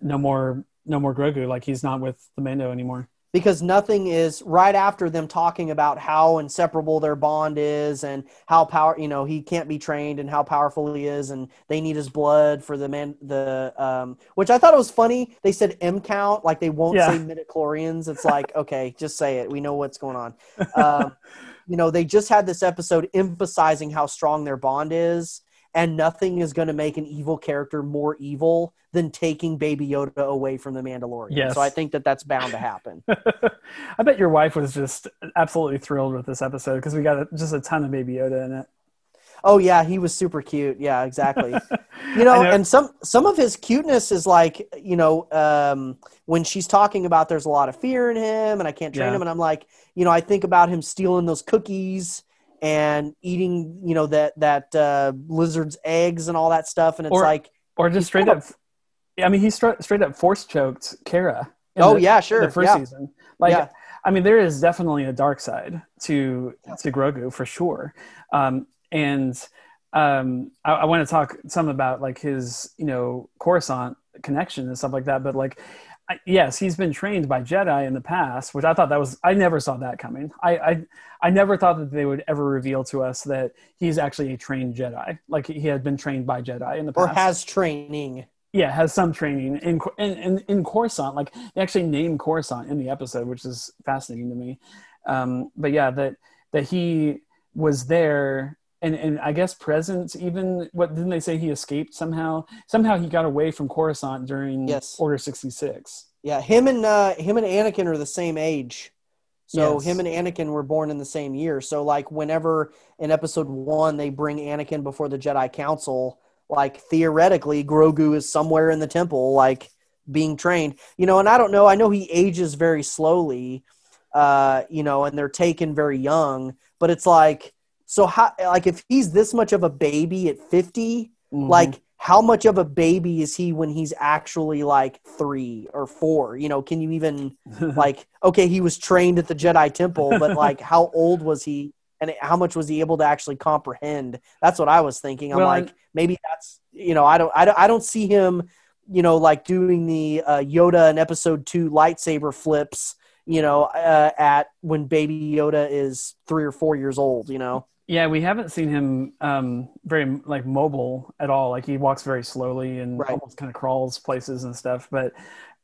S1: no more no more Grogu. Like he's not with the Mando anymore.
S2: Because nothing is right after them talking about how inseparable their bond is and how power you know he can't be trained and how powerful he is and they need his blood for the man the um which I thought it was funny. They said M count like they won't yeah. say midichlorians. It's like okay, just say it. We know what's going on. Um, you know they just had this episode emphasizing how strong their bond is and nothing is going to make an evil character more evil than taking Baby Yoda away from the Mandalorian. Yes. So I think that that's bound to happen.
S1: I bet your wife was just absolutely thrilled with this episode because we got just a ton of Baby Yoda in it.
S2: Oh yeah, he was super cute. Yeah, exactly. you know, know, and some some of his cuteness is like, you know, um, when she's talking about there's a lot of fear in him and I can't train yeah. him and I'm like, you know, I think about him stealing those cookies and eating, you know, that that uh, lizard's eggs and all that stuff, and it's
S1: or,
S2: like,
S1: or just straight up. I mean, he straight straight up force choked Cara.
S2: Oh the, yeah, sure.
S1: The first
S2: yeah.
S1: season, like, yeah. I mean, there is definitely a dark side to to Grogu for sure, um, and um, I, I want to talk some about like his, you know, Coruscant connection and stuff like that. But like, I, yes, he's been trained by Jedi in the past, which I thought that was I never saw that coming. I, I I never thought that they would ever reveal to us that he's actually a trained Jedi, like he had been trained by Jedi in the past,
S2: or has training.
S1: Yeah, has some training in in in, in Coruscant. Like they actually name Coruscant in the episode, which is fascinating to me. Um, but yeah, that that he was there and and I guess present even what didn't they say he escaped somehow? Somehow he got away from Coruscant during
S2: yes.
S1: Order sixty six.
S2: Yeah, him and uh, him and Anakin are the same age. So yes. him and Anakin were born in the same year. So like whenever in episode one they bring Anakin before the Jedi Council, like theoretically Grogu is somewhere in the temple, like being trained. You know, and I don't know. I know he ages very slowly. Uh, you know, and they're taken very young. But it's like, so how? Like, if he's this much of a baby at 50
S1: Mhm.
S2: like how much of a baby is he when he's actually like three or four? You know, can you even like okay, he was trained at the Jedi Temple, but like how old was he? And how much was he able to actually comprehend? That's what I was thinking. I'm
S1: Well,
S2: like, maybe that's you know, I don't, I don't, I don't see him, you know, like doing the uh, Yoda in Episode Two lightsaber flips, you know, uh, at when Baby Yoda is three or four years old. You know,
S1: Yeah, we haven't seen him um, very like mobile at all. Like he walks very slowly and
S2: Right.
S1: almost kind of crawls places and stuff. But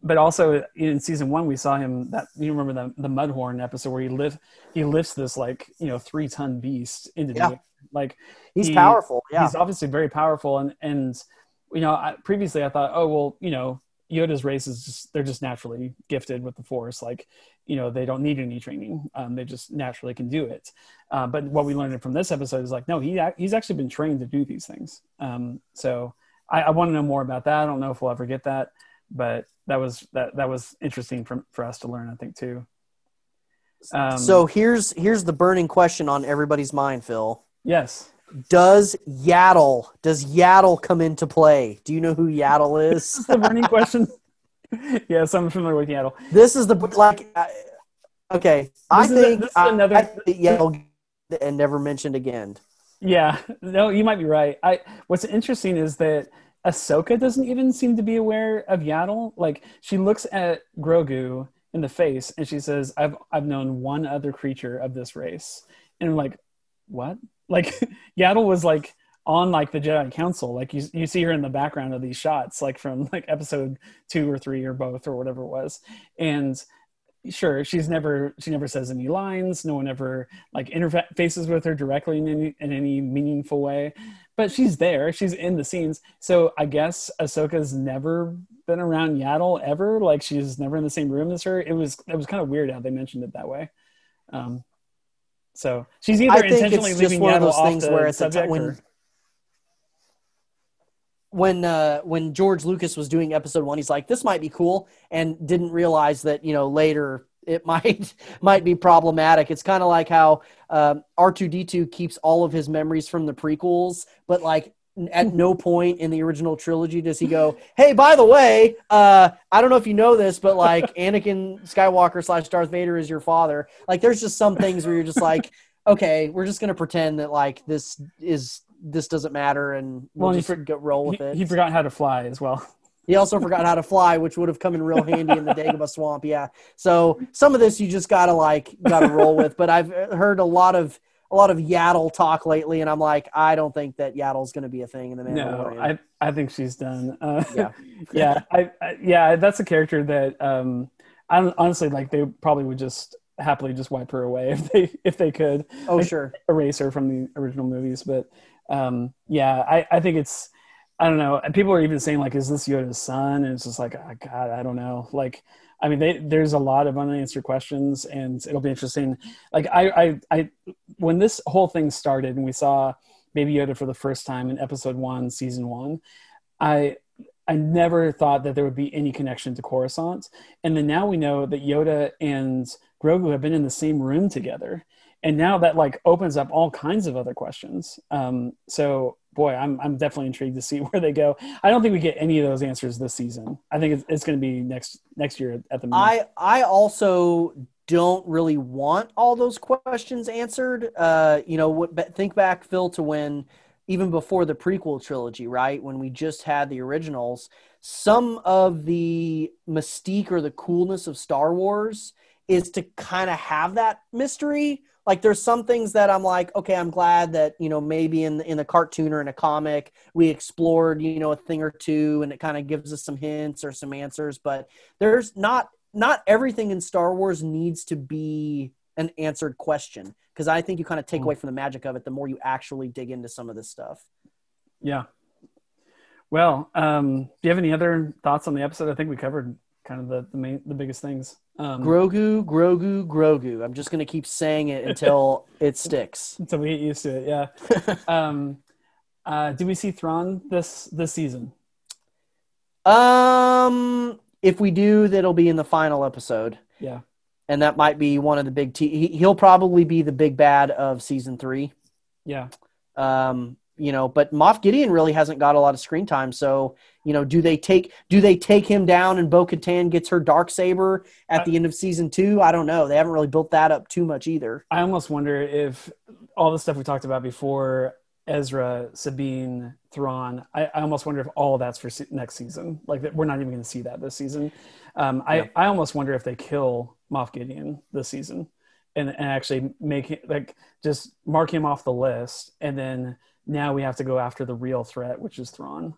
S1: but also in season one, we saw him that you remember the the Mudhorn episode where he lift he lifts this like you know three ton beast into
S2: Yeah.
S1: the air. like
S2: he's
S1: he-
S2: powerful. Yeah,
S1: he's obviously very powerful and and you know I, previously i thought oh well you know yoda's race is just they're just naturally gifted with the force like you know they don't need any training um, they just naturally can do it uh, but what we learned from this episode is like no he he's actually been trained to do these things um, so I, I want to know more about that i don't know if we'll ever get that but that was that that was interesting for, for us to learn i think too um,
S2: so here's here's the burning question on everybody's mind, Phil.
S1: yes
S2: Does Yaddle does Yaddle come into play? Do you know who Yaddle is?
S1: the burning question yes i'm familiar with yaddle
S2: this is the like. uh, Okay, I
S1: This is a-
S2: think
S1: is
S2: I,
S1: another-
S2: I think Yaddle and never mentioned again.
S1: Yeah, no, you might be right. I what's interesting is that Ahsoka doesn't even seem to be aware of Yaddle. Like she looks at Grogu in the face and she says, "I've I've known one other creature of this race," and I'm like, "What?" Like Yaddle was like on like the Jedi Council. Like you you see her in the background of these shots, like from like episode two or three or both or whatever it was, and sure she's never she never says any lines no one ever like interfaces with her directly in any in any meaningful way but she's there she's in the scenes. So i guess ahsoka's never been around yaddle ever like she's never in the same room as her. It was it was kind of weird how they mentioned it that way. Um so she's either
S2: I think
S1: intentionally
S2: it's just
S1: leaving
S2: one of
S1: yaddle
S2: those
S1: off
S2: things
S1: the
S2: where it's a t- when
S1: or,
S2: when uh, when George Lucas was doing episode one, he's like, "This might be cool," and didn't realize that you know later it might might be problematic. It's kind of like how um, R two D two keeps all of his memories from the prequels, but like at no point in the original trilogy does he go, "Hey, by the way, uh, I don't know if you know this, but like Anakin Skywalker slash Darth Vader is your father." Like, there's just some things where you're just like, "Okay, we're just gonna pretend that like this is." This doesn't matter, and we'll
S1: Well,
S2: just
S1: for-
S2: go roll with
S1: he,
S2: it.
S1: he forgot how to fly as well
S2: He also forgot how to fly, which would have come in real handy in the Dagobah swamp. Yeah. So some of this you just gotta like gotta roll with. But I've heard a lot of a lot of Yaddle talk lately, and I'm like, I don't think that Yaddle's going to be a thing in the Mandalorian.
S1: no i i think she's done uh,
S2: Yeah.
S1: yeah I, I yeah that's a character that um i honestly like they probably would just happily just wipe her away if they if they could
S2: oh
S1: like,
S2: sure.
S1: erase her from the original movies but um yeah i i think it's i don't know and people are even saying like is this yoda's son? And it's just like oh, god i don't know. Like i mean they, there's a lot of unanswered questions and it'll be interesting. Like I, I i when this whole thing started and we saw baby yoda for the first time in episode one season one i i never thought that there would be any connection to coruscant. And then now we know that yoda and grogu have been in the same room together and now that like opens up all kinds of other questions um so boy i'm i'm definitely intrigued to see where they go i don't think we get any of those answers this season i think it's, it's going to be next next year at the moment
S2: I I also don't really want all those questions answered. Uh, you know, what, think back, Phil, to when even before the prequel trilogy, right? When we just had the originals, some of the mystique or the coolness of Star Wars is to kind of have that mystery. Like there's some things that I'm like, okay, I'm glad that, you know, maybe in the, in a cartoon or in a comic, we explored, you know, a thing or two and it kind of gives us some hints or some answers, but there's not not everything in Star Wars needs to be an answered question because I think you kind of take
S1: Mm.
S2: away from the magic of it the more you actually dig into some of this stuff.
S1: Yeah. Well, um, do you have any other thoughts on the episode? I think we covered kind of the the main the biggest things. Um,
S2: Grogu, Grogu, Grogu. I'm just gonna keep saying it until it sticks.
S1: until we get used to it. Yeah. um, uh, do we see Thrawn this this season?
S2: Um, if we do, that'll be in the final episode,
S1: Yeah.
S2: and that might be one of the big. T- he, he'll probably be the big bad of season three.
S1: Yeah.
S2: Um, you know, but Moff Gideon really hasn't got a lot of screen time. So, you know, do they take do they take him down and Bo Katan gets her dark saber at the end of season two? I don't know. They haven't really built that up too much either.
S1: I almost wonder if all the stuff we talked about before Ezra, Sabine, Thrawn, I, I almost wonder if all that's for se- next season. Like that we're not even going to see that this season. Um, I, I almost wonder if they kill Moff Gideon this season and, and actually make it like just mark him off the list. And then now we have to go after the real threat, which is Thrawn.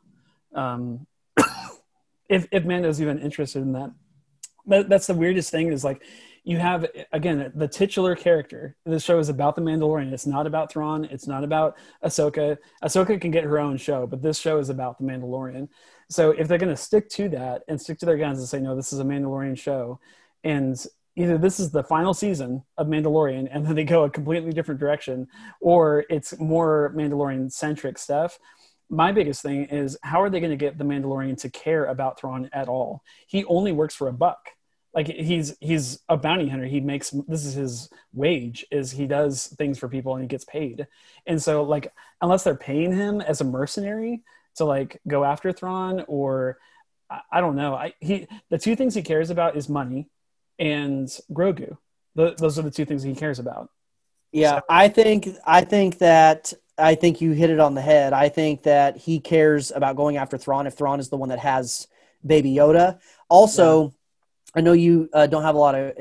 S1: Um, if, if Mando's even interested in that, that, that's the weirdest thing is like you have again the titular character. This show is about the Mandalorian. It's not about Thrawn. It's not about Ahsoka. Ahsoka can get her own show, but this show is about the Mandalorian. So if they're going to stick to that and stick to their guns and say no, this is a Mandalorian show, and either this is the final season of Mandalorian and then they go a completely different direction, or it's more Mandalorian centric stuff. My biggest thing is how are they going to get the Mandalorian to care about Thrawn at all? He only works for a buck. Like he's he's a bounty hunter. He makes this is his wage is he does things for people and he gets paid. And so like unless they're paying him as a mercenary to like go after Thrawn or I, don't know. I he the two things he cares about is money and Grogu the, those are the two things he cares about
S2: Yeah, I think I think that I think you hit it on the head. I think that he cares about going after Thrawn if Thrawn is the one that has Baby Yoda. Also, I know you uh, don't have a lot of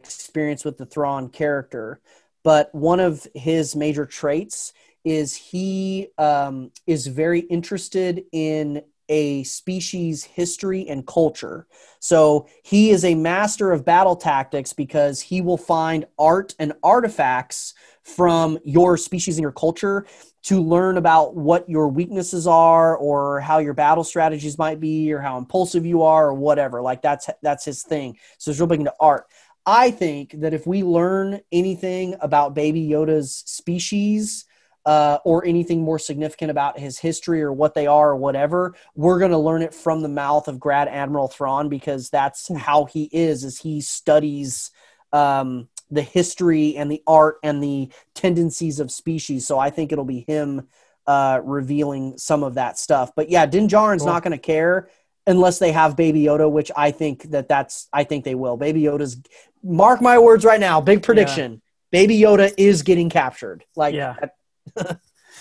S2: experience with the Thrawn character, but one of his major traits is he um, is very interested in a species history and culture. So he is a master of battle tactics because he will find art and artifacts from your species and your culture to learn about what your weaknesses are or how your battle strategies might be or how impulsive you are or whatever. Like that's that's his thing. So it's real big into art. I think that if we learn anything about baby yoda's species uh, or anything more significant about his history or what they are or whatever we're going to learn it from the mouth of grad admiral thrawn because that's how he is as he studies um, the history and the art and the tendencies of species. So I think it'll be him uh, revealing some of that stuff. But yeah, Din Djarin's
S1: Cool.
S2: not going to care unless they have Baby Yoda, which I think that that's I think they will. Baby Yoda's mark my words right now. Big prediction. Baby Yoda is getting captured. Like
S1: Yeah.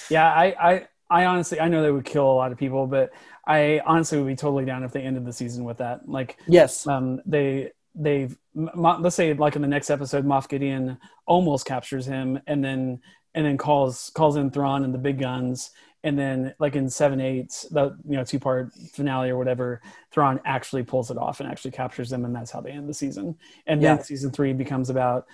S1: Yeah I, I i honestly i know they would kill a lot of people but i honestly would be totally down if they ended the season with that. Like
S2: yes,
S1: um they they've let's say like in the next episode moff gideon almost captures him and then and then calls calls in Thrawn and the big guns. And then like in seven eight the you know two part finale or whatever Thrawn actually pulls it off and actually captures them and that's how they end the season. And then season three becomes about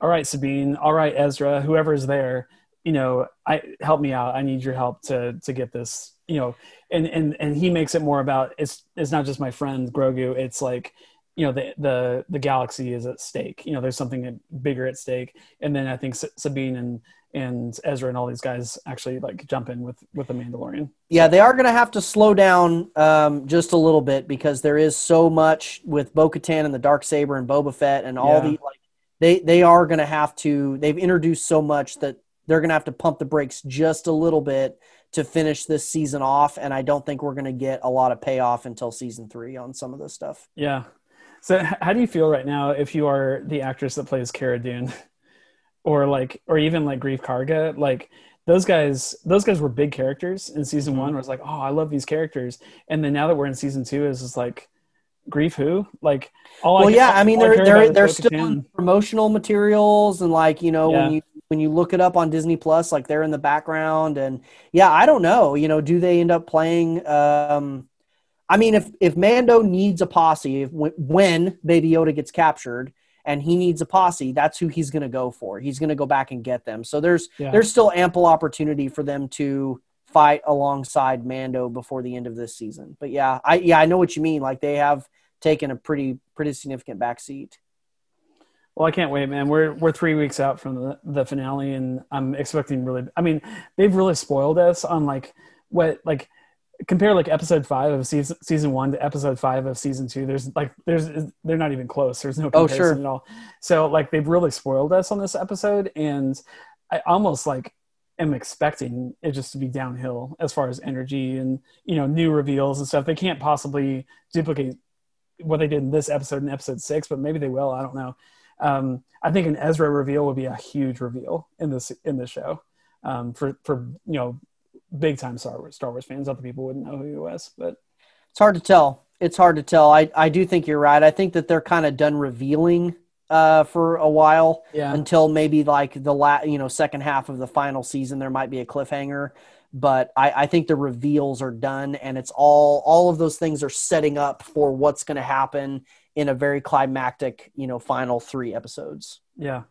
S1: all right sabine. All right ezra. Whoever's there you know i help me out i need your help to to get this you know and and and he makes it more about it's it's not just my friend grogu it's like you know the the the galaxy is at stake you know there's something bigger at stake and then i think S- sabine and and ezra and all these guys actually like jump in with with the mandalorian
S2: Yeah, they are going to have to slow down um, just a little bit because there is so much with Bo Katan and the Dark Saber and Boba Fett and all
S1: Yeah.
S2: the like. They they are going to have to. They've introduced so much that they're going to have to pump the brakes just a little bit to finish this season off. And I don't think we're going to get a lot of payoff until season three on some of this stuff.
S1: yeah. So how do you feel right now if you are the actress that plays Cara Dune? Or like or even like Greef Karga like those guys those guys were big characters in season
S2: Mm-hmm.
S1: one where it's like oh I love these characters. And then now that we're in season two is just like Greef who? Like all
S2: well,
S1: I,
S2: yeah, I mean they're they're they're still in promotional materials and like you know when you when you look it up on Disney Plus, like they're in the background and yeah, I don't know, you know, do they end up playing? Um, I mean, if if Mando needs a posse, if, when, Baby Yoda gets captured and he needs a posse, that's who he's going to go for. He's going to go back and get them. So there's
S1: Yeah.
S2: there's still ample opportunity for them to fight alongside Mando before the end of this season. But yeah, I yeah I know what you mean. Like they have taken a pretty pretty significant backseat.
S1: Well, I can't wait, man. We're we're three weeks out from the, the finale, and I'm expecting really. I mean, they've really spoiled us on like what like compare like episode five of season season one to episode five of season two. There's like there's they're not even close. There's no
S2: Oh,
S1: comparison
S2: sure.
S1: at all. So like they've really spoiled us on this episode, and I almost like am expecting it just to be downhill as far as energy and you know new reveals and stuff. They can't possibly duplicate what they did in this episode in episode six, but maybe they will. I don't know. Um, I think an Ezra reveal would be a huge reveal in this in this show um, for for you know big time Star Wars Star Wars fans. Other people wouldn't know who he was, but
S2: It's hard to tell. It's hard to tell. I, I do think you're right. I think that they're kind of done revealing uh, for a while
S1: yeah,
S2: until maybe like the la- you know second half of the final season. There might be a cliffhanger, but I, I think the reveals are done, and it's all all of those things are setting up for what's going to happen in a very climactic you know final three episodes.
S1: yeah.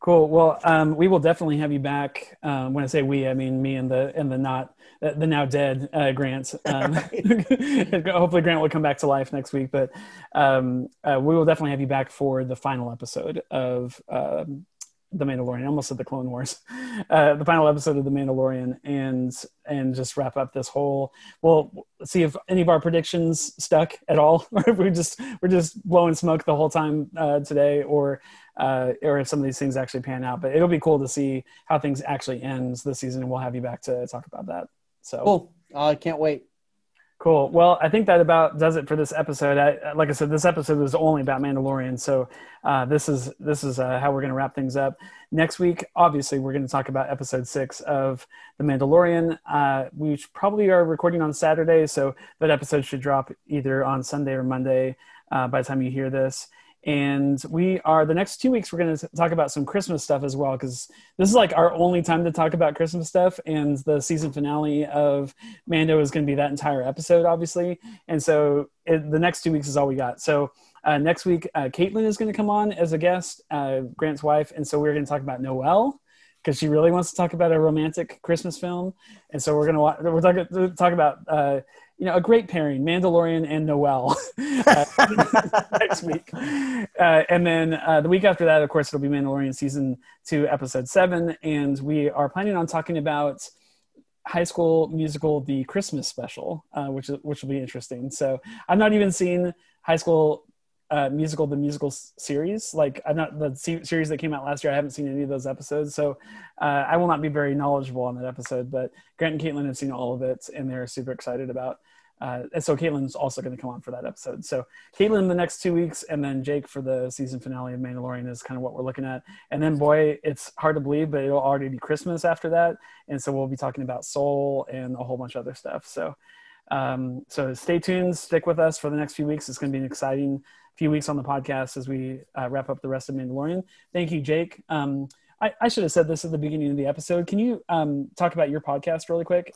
S1: Cool. Well, um, we will definitely have you back. Um, when I say we, I mean me and the and the not the the now dead uh, Grant. Um, hopefully, Grant will come back to life next week. But um, uh, we will definitely have you back for the final episode of um, the Mandalorian. I almost said the Clone Wars. Uh, the final episode of the Mandalorian, and and just wrap up this whole. Well, see if any of our predictions stuck at all, or if we just we're just blowing smoke the whole time uh, today, or uh, or if some of these things actually pan out. But it'll be cool to see how things actually ends this season, and we'll have you back to talk about that. So
S2: Cool. I can't wait.
S1: Cool. Well, I think that about does it for this episode. I, like I said, this episode was only about Mandalorian, so uh, this is this is uh, how we're going to wrap things up. Next week, obviously, we're going to talk about episode six of The Mandalorian. Uh, we probably are recording on Saturday, so that episode should drop either on Sunday or Monday uh, by the time you hear this. And we are the next two weeks. We're going to talk about some Christmas stuff as well, because this is like our only time to talk about Christmas stuff. And the season finale of Mando is going to be that entire episode, obviously. And so it, the next two weeks is all we got. So uh, next week, uh, Caitlin is going to come on as a guest, uh, Grant's wife. And so we're going to talk about Noel because she really wants to talk about a romantic Christmas film. And so we're going to we're talking talk about uh, you know a great pairing, Mandalorian and Noel, uh, next week. Uh, and then uh, the week after that, of course, it'll be Mandalorian season two, episode seven, and we are planning on talking about high school musical the christmas special uh, which is which will be interesting. So i've not even seen high school uh, musical the musical series. Like i'm not the series that came out last year i haven't seen any of those episodes. So uh, i will not be very knowledgeable on that episode but grant and caitlin have seen all of it and they're super excited about uh, and so Caitlin's also going to come on for that episode. So Caitlin the next two weeks, and then Jake for the season finale of Mandalorian is kind of what we're looking at. And then, boy, it's hard to believe, but it'll already be Christmas after that, and so we'll be talking about Soul and a whole bunch of other stuff. So, um, so stay tuned, stick with us for the next few weeks. It's going to be an exciting few weeks on the podcast as we uh, wrap up the rest of Mandalorian. Thank you, Jake. Um, I, I should have said this at the beginning of the episode. Can you um, talk about your podcast really quick?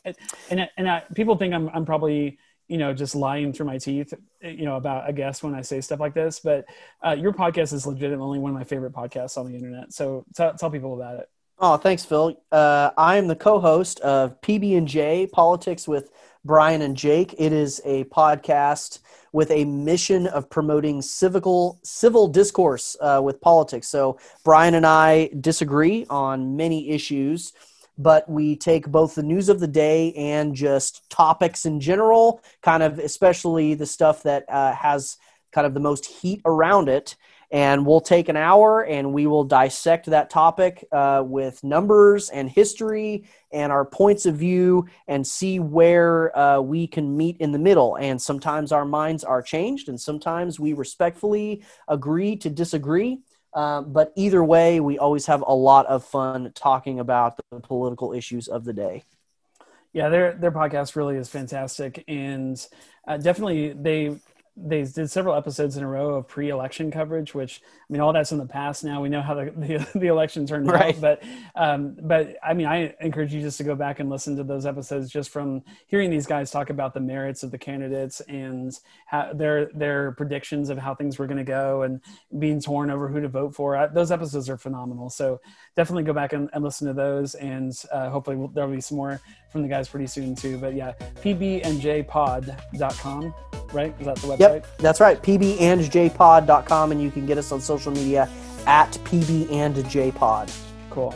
S1: And and, I, people think I'm I'm probably you know just lying through my teeth you know about a guest when I say stuff like this, but uh, your podcast is legitimately one of my favorite podcasts on the internet. So tell tell people about it.
S2: Oh, thanks, Phil. Uh, I am the co-host of PB and J Politics with Brian and Jake. It is a podcast with a mission of promoting civical civil discourse uh, with politics. So Brian and I disagree on many issues, but we take both the news of the day and just topics in general, kind of especially the stuff that uh, has kind of the most heat around it. And we'll take an hour and we will dissect that topic uh, with numbers and history and our points of view and see where uh, we can meet in the middle. And sometimes our minds are changed and sometimes we respectfully agree to disagree uh, but either way we always have a lot of fun talking about the political issues of the day.
S1: Yeah, their their podcast really is fantastic, and uh, definitely they they did several episodes in a row of pre-election coverage, which I mean, all that's in the past now. We know how the the, the election turned
S2: Right.
S1: out, but um, but I mean, I encourage you just to go back and listen to those episodes just from hearing these guys talk about the merits of the candidates and how their their predictions of how things were going to go and being torn over who to vote for. Uh, Those episodes are phenomenal. So definitely go back and, and listen to those, and uh, hopefully we'll- there'll be some more from the guys pretty soon too. But yeah, pbnjpod.com, right? Is that the website?
S2: Yep, that's right. pbandjpod.com, and you can get us on social media at pbandjpod.
S1: Cool.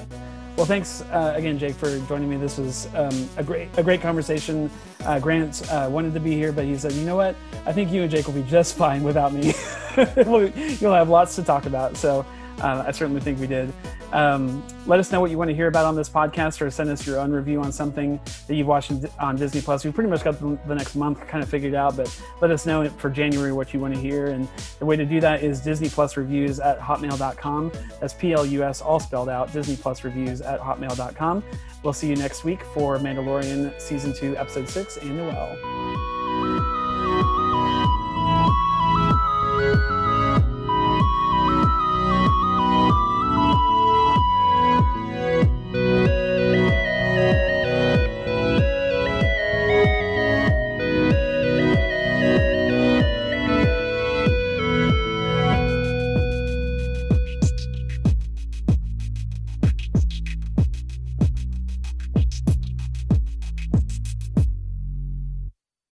S1: Well, thanks uh, again, Jake, for joining me. This was um, a great a great conversation. Uh, Grant uh, wanted to be here, but he said, "You know what? I think you and Jake will be just fine without me. You'll have lots to talk about." So uh, I certainly think we did. Um, let us know what you want to hear about on this podcast or send us your own review on something that you've watched on Disney Plus. We pretty much got the, next month kind of figured out, but let us know for January what you want to hear. And the way to do that is Disney Plus reviews at hotmail.com. That's P L U S all spelled out, Disney Plus reviews at hotmail.com. We'll see you next week for Mandalorian Season 2, Episode 6 and Noel.